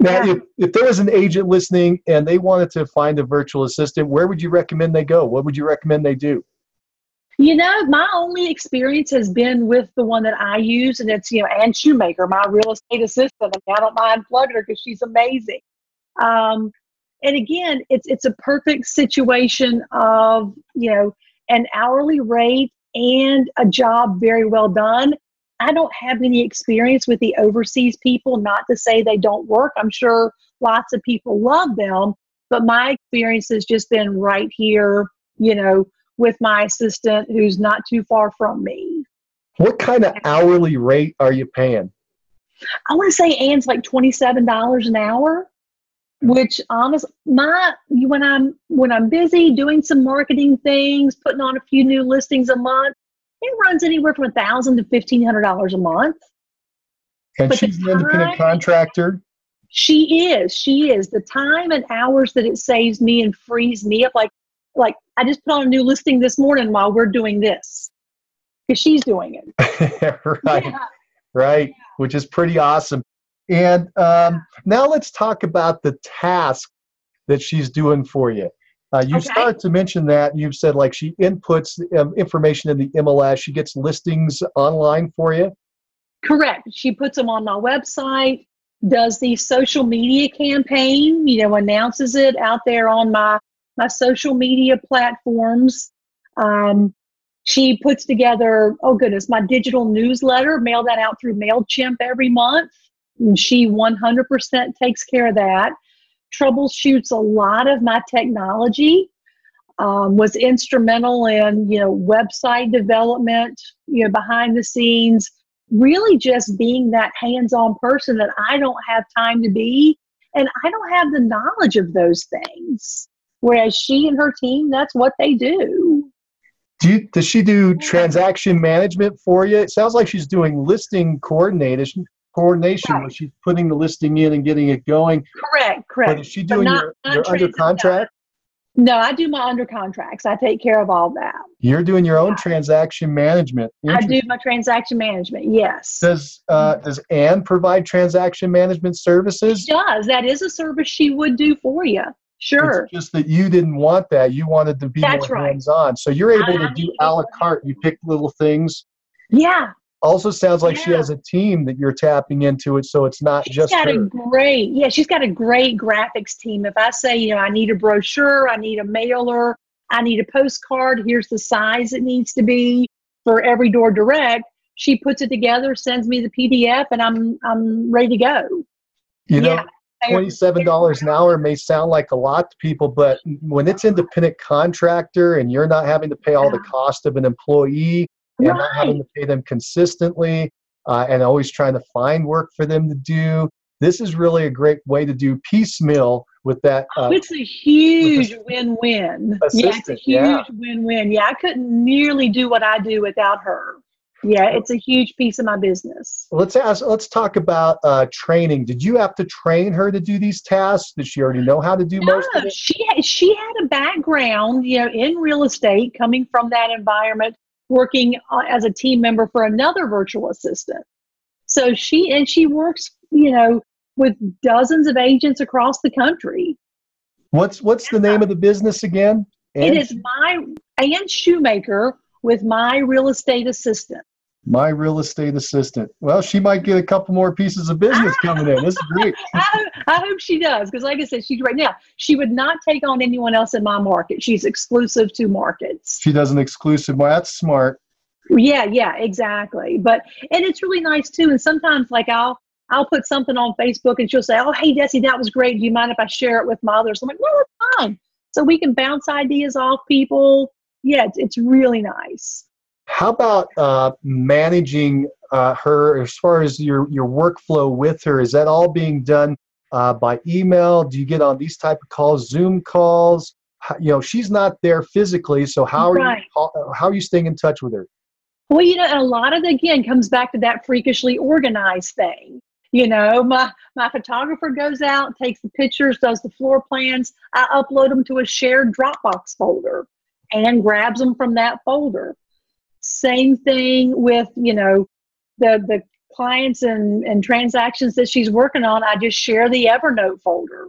Now, Yeah. if, if there was an agent listening and they wanted to find a virtual assistant, where would you recommend they go? What would you recommend they do? You know, my only experience has been with the one that I use, and it's you know Ann Shoemaker, my real estate assistant. I, mean, I don't mind plugging her because she's amazing. Um, and again, it's it's a perfect situation of you know an hourly rate and a job very well done. I don't have any experience with the overseas people. Not to say they don't work. I'm sure lots of people love them, but my experience has just been right here. You know, with my assistant who's not too far from me. What kind of hourly rate are you paying? I want to say Ann's like twenty-seven dollars an hour, which honest my when I'm when I'm busy doing some marketing things, putting on a few new listings a month, it runs anywhere from a thousand to fifteen hundred dollars a month. And But she's an independent contractor. She is, she is. The time and hours that it saves me and frees me up, like like I just put on a new listing this morning while we're doing this. Because she's doing it. right, Yeah. right, which is pretty awesome. And um, now let's talk about the task that she's doing for you. Uh, you Okay. start to mention that you've said like she inputs um, information in the MLS, she gets listings online for you. Correct. She puts them on my website, does the social media campaign, you know, announces it out there on my my social media platforms. Um, she puts together, oh goodness, my digital newsletter, mail that out through MailChimp every month. And she 100% takes care of that. Troubleshoots a lot of my technology. Um, was instrumental in you know website development, you know behind the scenes, really just being that hands-on person that I don't have time to be and I don't have the knowledge of those things. Whereas she and her team, that's what they do. Do you, does she do transaction management for you? It sounds like she's doing listing coordination. Coordination, Right. where she's putting the listing in and getting it going. Correct, correct. But is she doing not- your, not your under contract? No, I do my under contracts. I take care of all that. You're doing your own Yeah. transaction management. I do my transaction management. Yes. Does uh, does Ann provide transaction management services? She does. That is a service she would do for you. Sure. It's just that you didn't want that. You wanted to be That's more right. hands-on. So you're able I to do a la carte. You pick little things. Yeah. Also sounds like she has a team that you're tapping into it, so it's not She's just got her. a great, yeah, she's got a great graphics team. If I say, you know, I need a brochure, I need a mailer, I need a postcard, here's the size it needs to be for every door direct, she puts it together, sends me the PDF, and I'm I'm ready to go. you know, yeah. Twenty-seven dollars an hour may sound like a lot to people, but when it's independent contractor and you're not having to pay all the cost of an employee and not having to pay them consistently uh, and always trying to find work for them to do, this is really a great way to do piecemeal with that. Uh, it's a huge win-win. Yeah, it's a huge yeah. win-win. Yeah, I couldn't nearly do what I do without her. Yeah, it's a huge piece of my business. let's ask. Let's talk about uh, training. Did you have to train her to do these tasks? Did she already know how to do most of No, it? she had, she had a background, you know, in real estate, coming from that environment, working uh, as a team member for another virtual assistant. So she and she works, you know, with dozens of agents across the country. What's What's the name of the business again? it Ann is my Ann Shoemaker with my real estate assistant. My real estate assistant. Well, she might get a couple more pieces of business ah! coming in. This is great. I, hope- I hope she does because, like I said, she's right now. She would not take on anyone else in my market. She's exclusive to markets. She does an exclusive. Well, that's smart. Yeah, yeah, exactly. But and it's really nice too. And sometimes like I'll I'll put something on Facebook and she'll say, Oh, hey Desi, that was great. Do you mind if I share it with my others? I'm like, No, it's fine. So we can bounce ideas off people. Yeah, it's, it's really nice. How about uh, managing uh, her as far as your your workflow with her? Is that all being done uh, by email? Do you get on these type of calls, Zoom calls? How, you know, she's not there physically, so how are Right. you call- how are you staying in touch with her? Well, you know, and a lot of it again comes back to that freakishly organized thing. You know, my my photographer goes out, takes the pictures, does the floor plans. I upload them to a shared Dropbox folder and grabs them from that folder. Same thing with, you know, the the clients and, and transactions that she's working on. I just share the Evernote folder.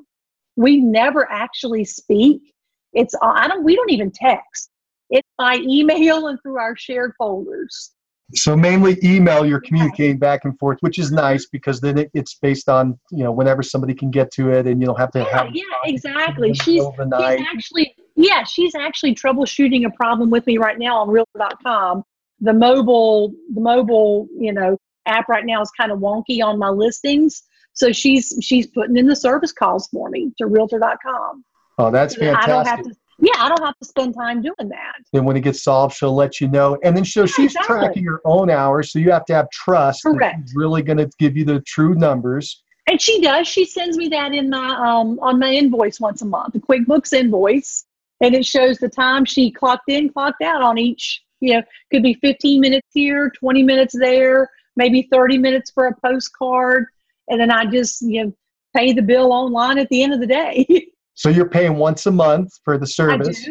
We never actually speak. It's I don't we don't even text. It's by email and through our shared folders. So mainly email, you're communicating back and forth, which is nice because then it, it's based on you know whenever somebody can get to it, and you don't have to Yeah, have yeah, exactly. She's, middle of the night. she's actually yeah, she's actually troubleshooting a problem with me right now on realtor.com. The mobile the mobile, you know, app right now is kind of wonky on my listings. So she's she's putting in the service calls for me to realtor.com. Oh, that's that I don't have fantastic. to yeah, I don't have to spend time doing that. Then when it gets solved, she'll let you know. And then so she's exactly. tracking her own hours, so you have to have trust Correct. she's really going to give you the true numbers. And she does. She sends me that in my um on my invoice once a month, the QuickBooks invoice, and it shows the time she clocked in, clocked out on each You know, could be 15 minutes here, 20 minutes there, maybe 30 minutes for a postcard. And then I just, you know, pay the bill online at the end of the day. so you're paying once a month for the service.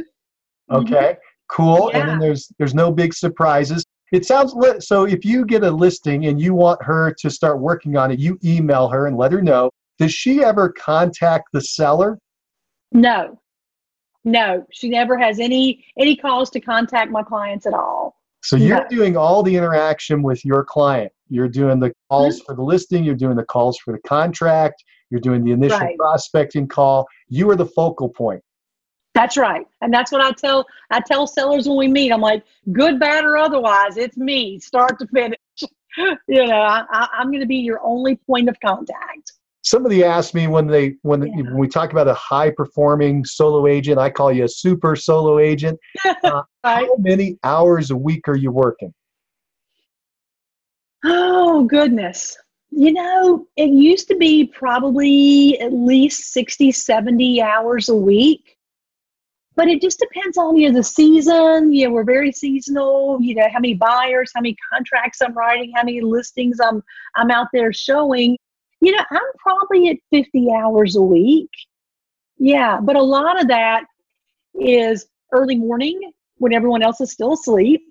Okay. Mm-hmm. Cool. Yeah. And then there's there's no big surprises. It sounds li- so if you get a listing and you want her to start working on it, you email her and let her know. Does she ever contact the seller? No. No, she never has any any calls to contact my clients at all. So you're no. doing all the interaction with your client. You're doing the calls mm-hmm. for the listing, you're doing the calls for the contract, you're doing the initial right. prospecting call. You are the focal point. That's right. And that's what I tell I tell sellers when we meet. I'm like, good, bad, or otherwise, it's me, start to finish. you know, I, am going to be your only point of contact. Somebody asked me when they when, yeah. when we talk about a high performing solo agent, I call you a super solo agent. Uh. How many hours a week are you working? Oh goodness. You know, it used to be probably at least 60, 70 hours a week but it just depends on you know the season you know we're very seasonal you know how many buyers how many contracts i'm writing how many listings i'm i'm out there showing you know i'm probably at 50 hours a week yeah but a lot of that is early morning when everyone else is still asleep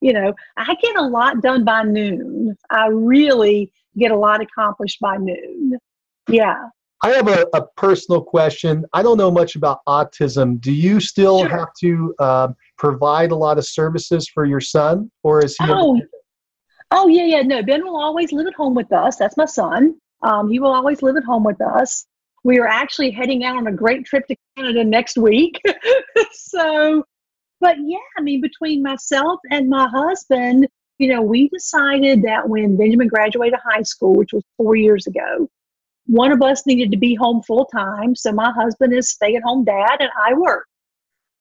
you know i get a lot done by noon i really get a lot accomplished by noon yeah I have a, a, personal question. I don't know much about autism. Do you still sure. have to uh, provide a lot of services for your son, or is he? Oh, oh yeah, yeah. No, Ben will always live at home with us. That's my son. Um, he will always live at home with us. We are actually heading out on a great trip to Canada next week. so, but yeah, I mean, between myself and my husband, you know, we decided that when Benjamin graduated high school, which was four years ago, one of us needed to be home full time. So my husband is stay at home dad and I work,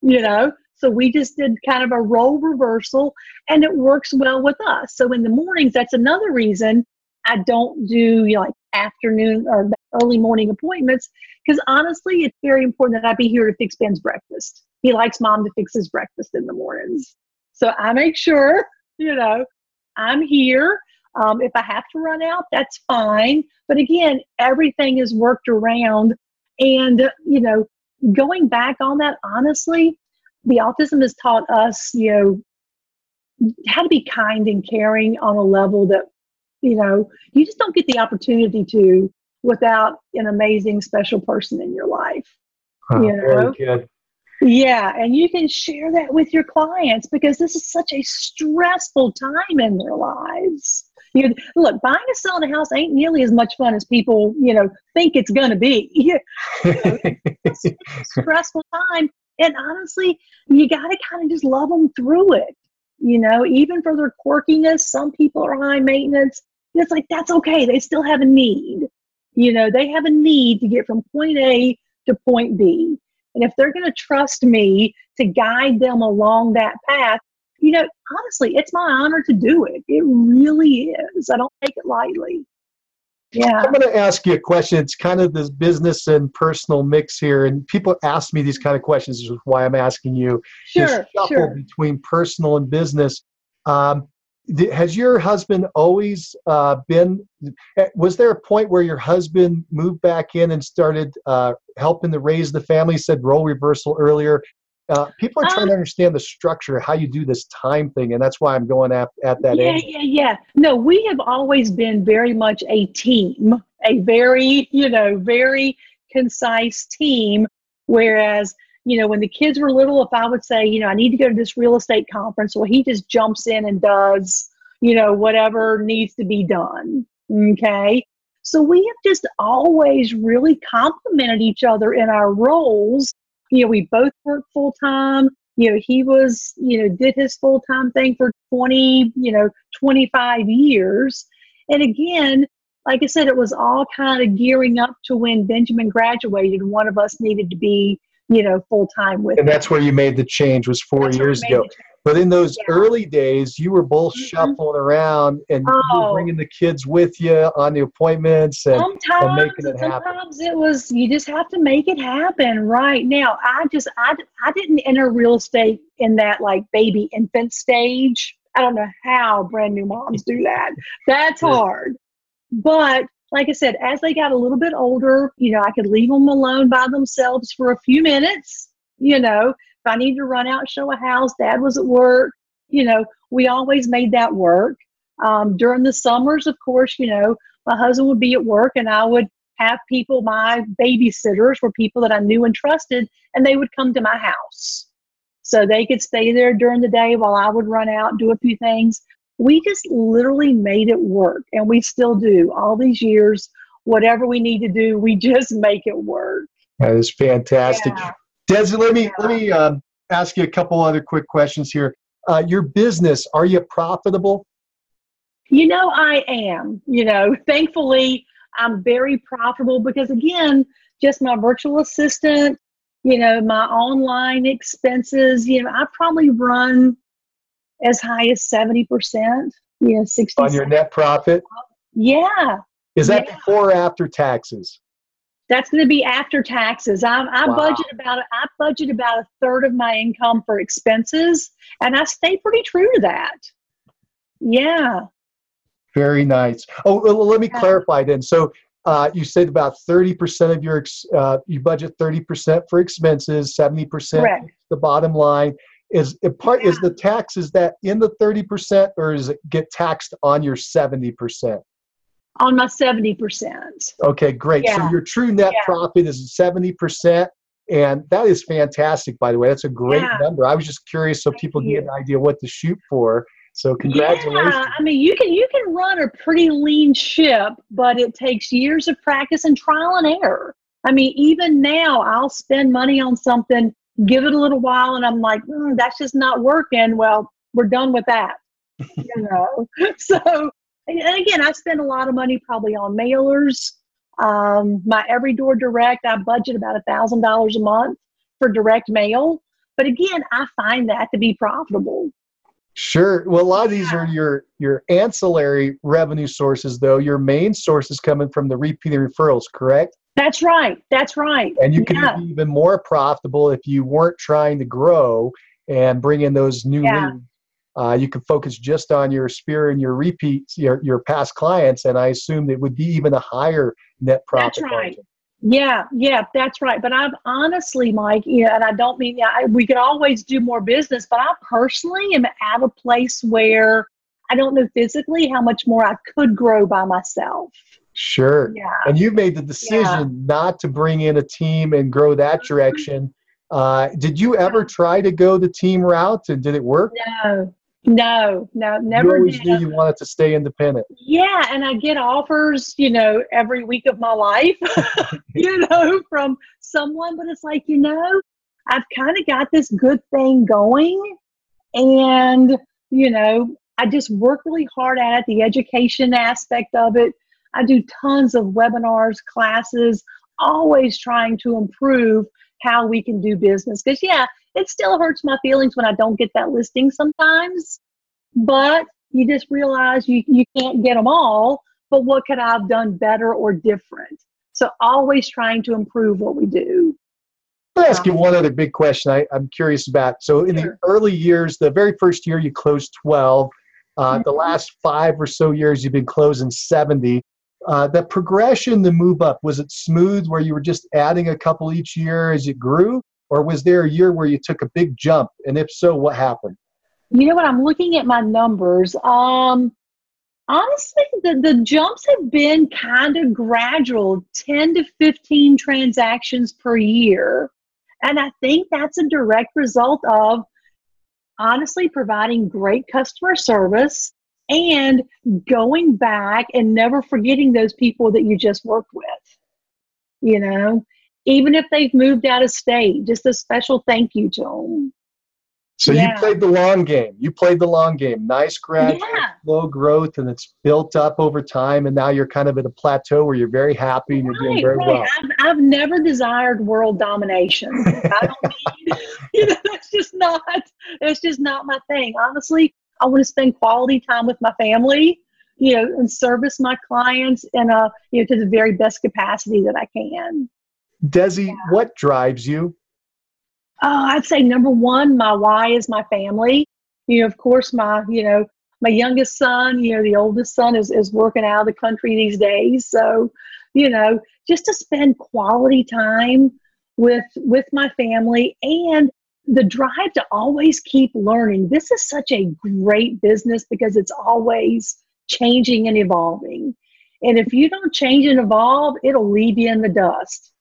you know. So we just did kind of a role reversal and it works well with us. So in the mornings, that's another reason I don't do you know, like afternoon or early morning appointments because honestly, it's very important that I be here to fix Ben's breakfast. He likes mom to fix his breakfast in the mornings. So I make sure, you know, I'm here um, if I have to run out, that's fine. But again, everything is worked around. And, you know, going back on that, honestly, the autism has taught us, you know, how to be kind and caring on a level that, you know, you just don't get the opportunity to without an amazing special person in your life. Huh, you know? Yeah, and you can share that with your clients because this is such a stressful time in their lives. You know, look, buying and selling a house ain't nearly as much fun as people, you know, think it's going to be. it's a stressful time. And honestly, you got to kind of just love them through it. You know, even for their quirkiness, some people are high maintenance. It's like, that's okay. They still have a need. You know, they have a need to get from point A to point B. And if they're going to trust me to guide them along that path, you know, honestly, it's my honor to do it. It really is. I don't take it lightly. Yeah. I'm going to ask you a question. It's kind of this business and personal mix here. And people ask me these kind of questions, which is why I'm asking you. Sure. This shuffle sure. between personal and business. Um, has your husband always uh, been eh, was there a point where your husband moved back in and started uh, helping to raise the family said role reversal earlier uh, people are trying um, to understand the structure, how you do this time thing, and that's why I'm going at, at that yeah, end. Yeah, yeah, No, we have always been very much a team, a very, you know, very concise team. Whereas, you know, when the kids were little, if I would say, you know, I need to go to this real estate conference, well, he just jumps in and does, you know, whatever needs to be done. Okay. So we have just always really complemented each other in our roles you know, we both work full time. You know, he was, you know, did his full time thing for 20, you know, 25 years. And again, like I said, it was all kind of gearing up to when Benjamin graduated one of us needed to be, you know, full time with And that's where you made the change was four that's years ago. But in those yeah. early days, you were both mm-hmm. shuffling around and oh. bringing the kids with you on the appointments and, sometimes, and making it happen. Sometimes it was you just have to make it happen right now. I just I I didn't enter real estate in that like baby infant stage. I don't know how brand new moms do that. That's hard. But like I said, as they got a little bit older, you know, I could leave them alone by themselves for a few minutes. You know, if I needed to run out, show a house, dad was at work, you know, we always made that work. Um, during the summers, of course, you know, my husband would be at work and I would have people, my babysitters were people that I knew and trusted, and they would come to my house. So they could stay there during the day while I would run out, do a few things we just literally made it work and we still do. All these years whatever we need to do we just make it work. That is fantastic. Yeah. desi let me yeah. let me um, ask you a couple other quick questions here. Uh, your business are you profitable? You know i am you know. Thankfully i'm very profitable because again just my virtual assistant you know my online expenses you know i probably run as high as 70%, you know, 60 on your net profit. Yeah. Is that yeah. before or after taxes? That's going to be after taxes. I, I wow. budget about I budget about a third of my income for expenses, and I stay pretty true to that. Yeah. Very nice. Oh, well, let me yeah. clarify then. So uh, you said about 30% of your uh, you budget 30% for expenses 70% the bottom line is it part yeah. is the tax is that in the 30% or is it get taxed on your 70%? On my 70%. Okay, great. Yeah. So your true net yeah. profit is 70%. And that is fantastic, by the way. That's a great number. I was just curious so Thank people you. get an idea what to shoot for. So congratulations. Yeah, I mean you can you can run a pretty lean ship, but it takes years of practice and trial and error. I mean, even now I'll spend money on something give it a little while and i'm like mm, that's just not working. Well we're done with that. You know? So and again i spend a lot of money probably on mailers. Um, my every door direct i budget about a thousand dollars a month for direct mail. But again i find that to be profitable Sure. Well, a lot of these yeah. are your your ancillary revenue sources, though. Your main source is coming from the repeating referrals, correct? That's right. That's right. And you can yeah. be even more profitable if you weren't trying to grow and bring in those new yeah. leads. Uh, you can focus just on your sphere and your repeats, your, your past clients, and I assume it would be even a higher net profit. That's right. Margin. Yeah, yeah, that's right. But I've honestly, Mike, yeah, and I don't mean I, we could always do more business, but I personally am at a place where I don't know physically how much more I could grow by myself. Sure. Yeah. And you made the decision yeah. not to bring in a team and grow that mm-hmm. direction. Uh, did you ever try to go the team route and did it work? No, no, no, never. You always did. knew you wanted to stay independent. Yeah, and I get offers, you know, every week of my life, you know, from someone, but it's like, you know, I've kind of got this good thing going, and you know, I just work really hard at it, the education aspect of it I do tons of webinars, classes, always trying to improve how we can do business. Because, yeah, it still hurts my feelings when I don't get that listing sometimes, but you just realize you, you can't get them all. But what could I have done better or different? So, always trying to improve what we do. I'll ask you one other big question I, am curious about. So, in sure. the early years, the very first year you closed 12, uh, mm-hmm. the last five or so years you've been closing 70. Uh, the progression, the move up, was it smooth where you were just adding a couple each year as it grew? Or was there a year where you took a big jump? And if so, what happened? You know what? I'm looking at my numbers. Um, honestly, the, the jumps have been kind of gradual 10 to 15 transactions per year. And I think that's a direct result of honestly providing great customer service and going back and never forgetting those people that you just worked with. You know, even if they've moved out of state, just a special thank you to them. So yeah. you played the long game. You played the long game. Nice gradual, yeah. slow growth, and it's built up over time. And now you're kind of at a plateau where you're very happy and you're right, doing very right. well. I've, I've never desired world domination. I don't need, you know, it's just not. It's just not my thing. Honestly, I want to spend quality time with my family, you know, and service my clients in a you know to the very best capacity that I can. Desi, yeah. what drives you? Oh, I'd say number one, my why is my family. You know, of course, my, you know, my youngest son, you know, the oldest son is, is working out of the country these days. So, you know, just to spend quality time with with my family and the drive to always keep learning. This is such a great business because it's always changing and evolving. And if you don't change and evolve, it'll leave you in the dust.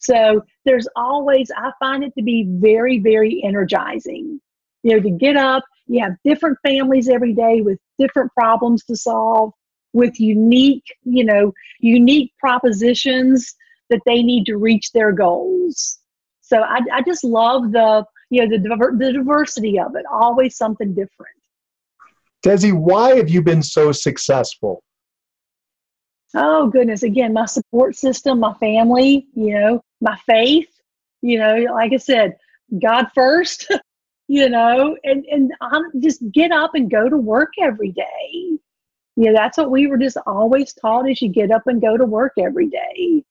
So there's always, I find it to be very, very energizing. You know, to get up, you have different families every day with different problems to solve, with unique, you know, unique propositions that they need to reach their goals. So I, I just love the, you know, the, diver- the diversity of it, always something different. Desi, why have you been so successful? Oh goodness! Again, my support system, my family, you know, my faith. You know, like I said, God first. you know, and and I'm, just get up and go to work every day. You know, that's what we were just always taught: is you get up and go to work every day.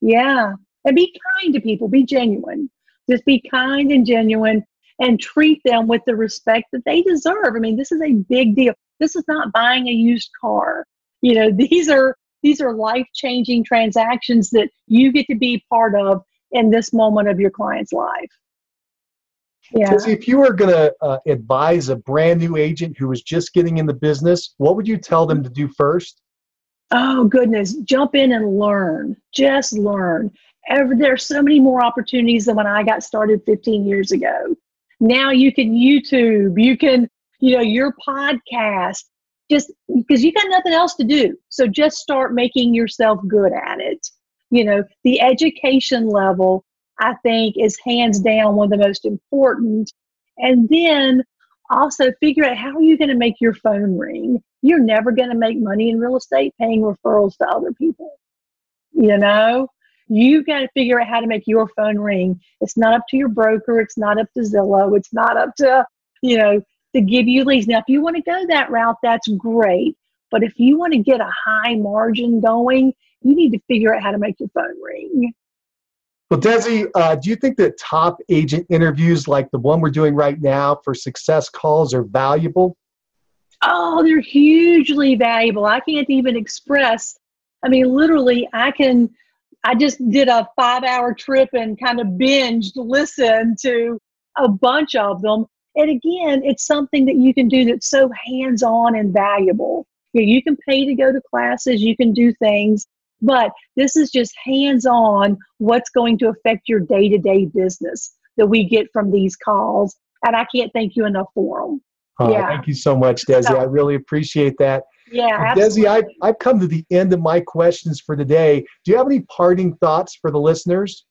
Yeah, and be kind to people. Be genuine. Just be kind and genuine, and treat them with the respect that they deserve. I mean, this is a big deal. This is not buying a used car. You know, these are these are life changing transactions that you get to be part of in this moment of your client's life. Yeah. if you were going to uh, advise a brand new agent who was just getting in the business, what would you tell them to do first? Oh goodness, jump in and learn. Just learn. There are so many more opportunities than when I got started 15 years ago. Now you can YouTube, you can, you know, your podcast, just because you got nothing else to do. So just start making yourself good at it. You know, the education level, I think, is hands down one of the most important. And then also figure out how are you going to make your phone ring. You're never going to make money in real estate paying referrals to other people. You know, you've got to figure out how to make your phone ring. It's not up to your broker. It's not up to Zillow. It's not up to, you know, to give you leads. Now, if you want to go that route, that's great. But if you want to get a high margin going, you need to figure out how to make your phone ring. Well, Desi, uh, do you think that top agent interviews like the one we're doing right now for success calls are valuable? Oh, they're hugely valuable. I can't even express. I mean, literally, I can. I just did a five hour trip and kind of binged listen to a bunch of them and again, it's something that you can do that's so hands on and valuable. You, know, you can pay to go to classes, you can do things, but this is just hands on what's going to affect your day to day business that we get from these calls. And I can't thank you enough for them. Oh, yeah. Thank you so much, Desi. So, I really appreciate that. Yeah, Desi, I've, I've come to the end of my questions for today. Do you have any parting thoughts for the listeners?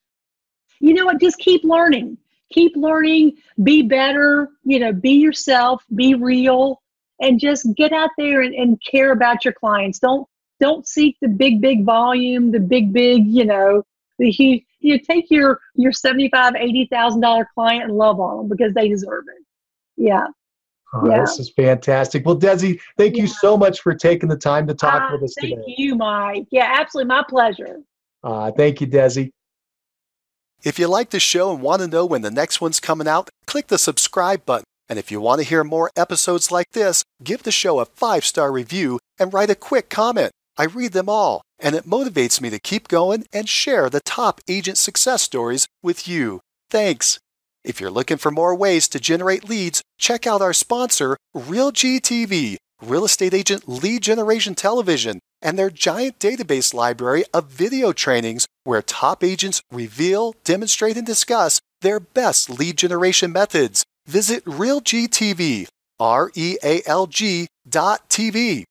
You know what? Just keep learning keep learning, be better, you know, be yourself, be real, and just get out there and, and care about your clients. Don't don't seek the big, big volume, the big, big, you know, the huge you know, take your your seventy five, eighty thousand dollar client and love on them because they deserve it. Yeah. Oh, yeah. This is fantastic. Well, Desi, thank yeah. you so much for taking the time to talk uh, with us thank today. Thank you, Mike. Yeah, absolutely. My pleasure. Uh, thank you, Desi. If you like the show and want to know when the next one's coming out, click the subscribe button. And if you want to hear more episodes like this, give the show a five star review and write a quick comment. I read them all, and it motivates me to keep going and share the top agent success stories with you. Thanks. If you're looking for more ways to generate leads, check out our sponsor, RealGTV, Real Estate Agent Lead Generation Television and their giant database library of video trainings where top agents reveal, demonstrate, and discuss their best lead generation methods. Visit RealGTV, R-E-A-L-G dot TV.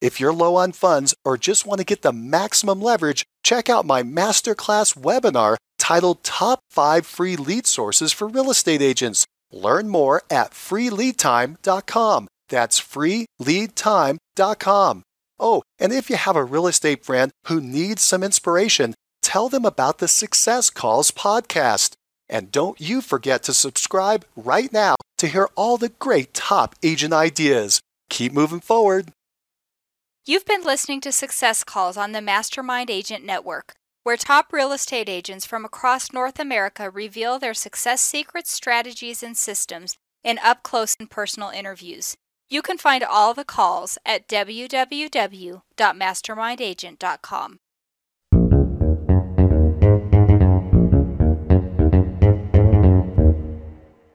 If you're low on funds or just want to get the maximum leverage, check out my masterclass webinar titled Top 5 Free Lead Sources for Real Estate Agents Learn more at freeleadtime.com. That's freeleadtime.com. Oh, and if you have a real estate friend who needs some inspiration, tell them about the Success Calls podcast. And don't you forget to subscribe right now to hear all the great top agent ideas. Keep moving forward. You've been listening to Success Calls on the Mastermind Agent Network, where top real estate agents from across North America reveal their success secrets, strategies, and systems in up close and personal interviews. You can find all the calls at www.mastermindagent.com.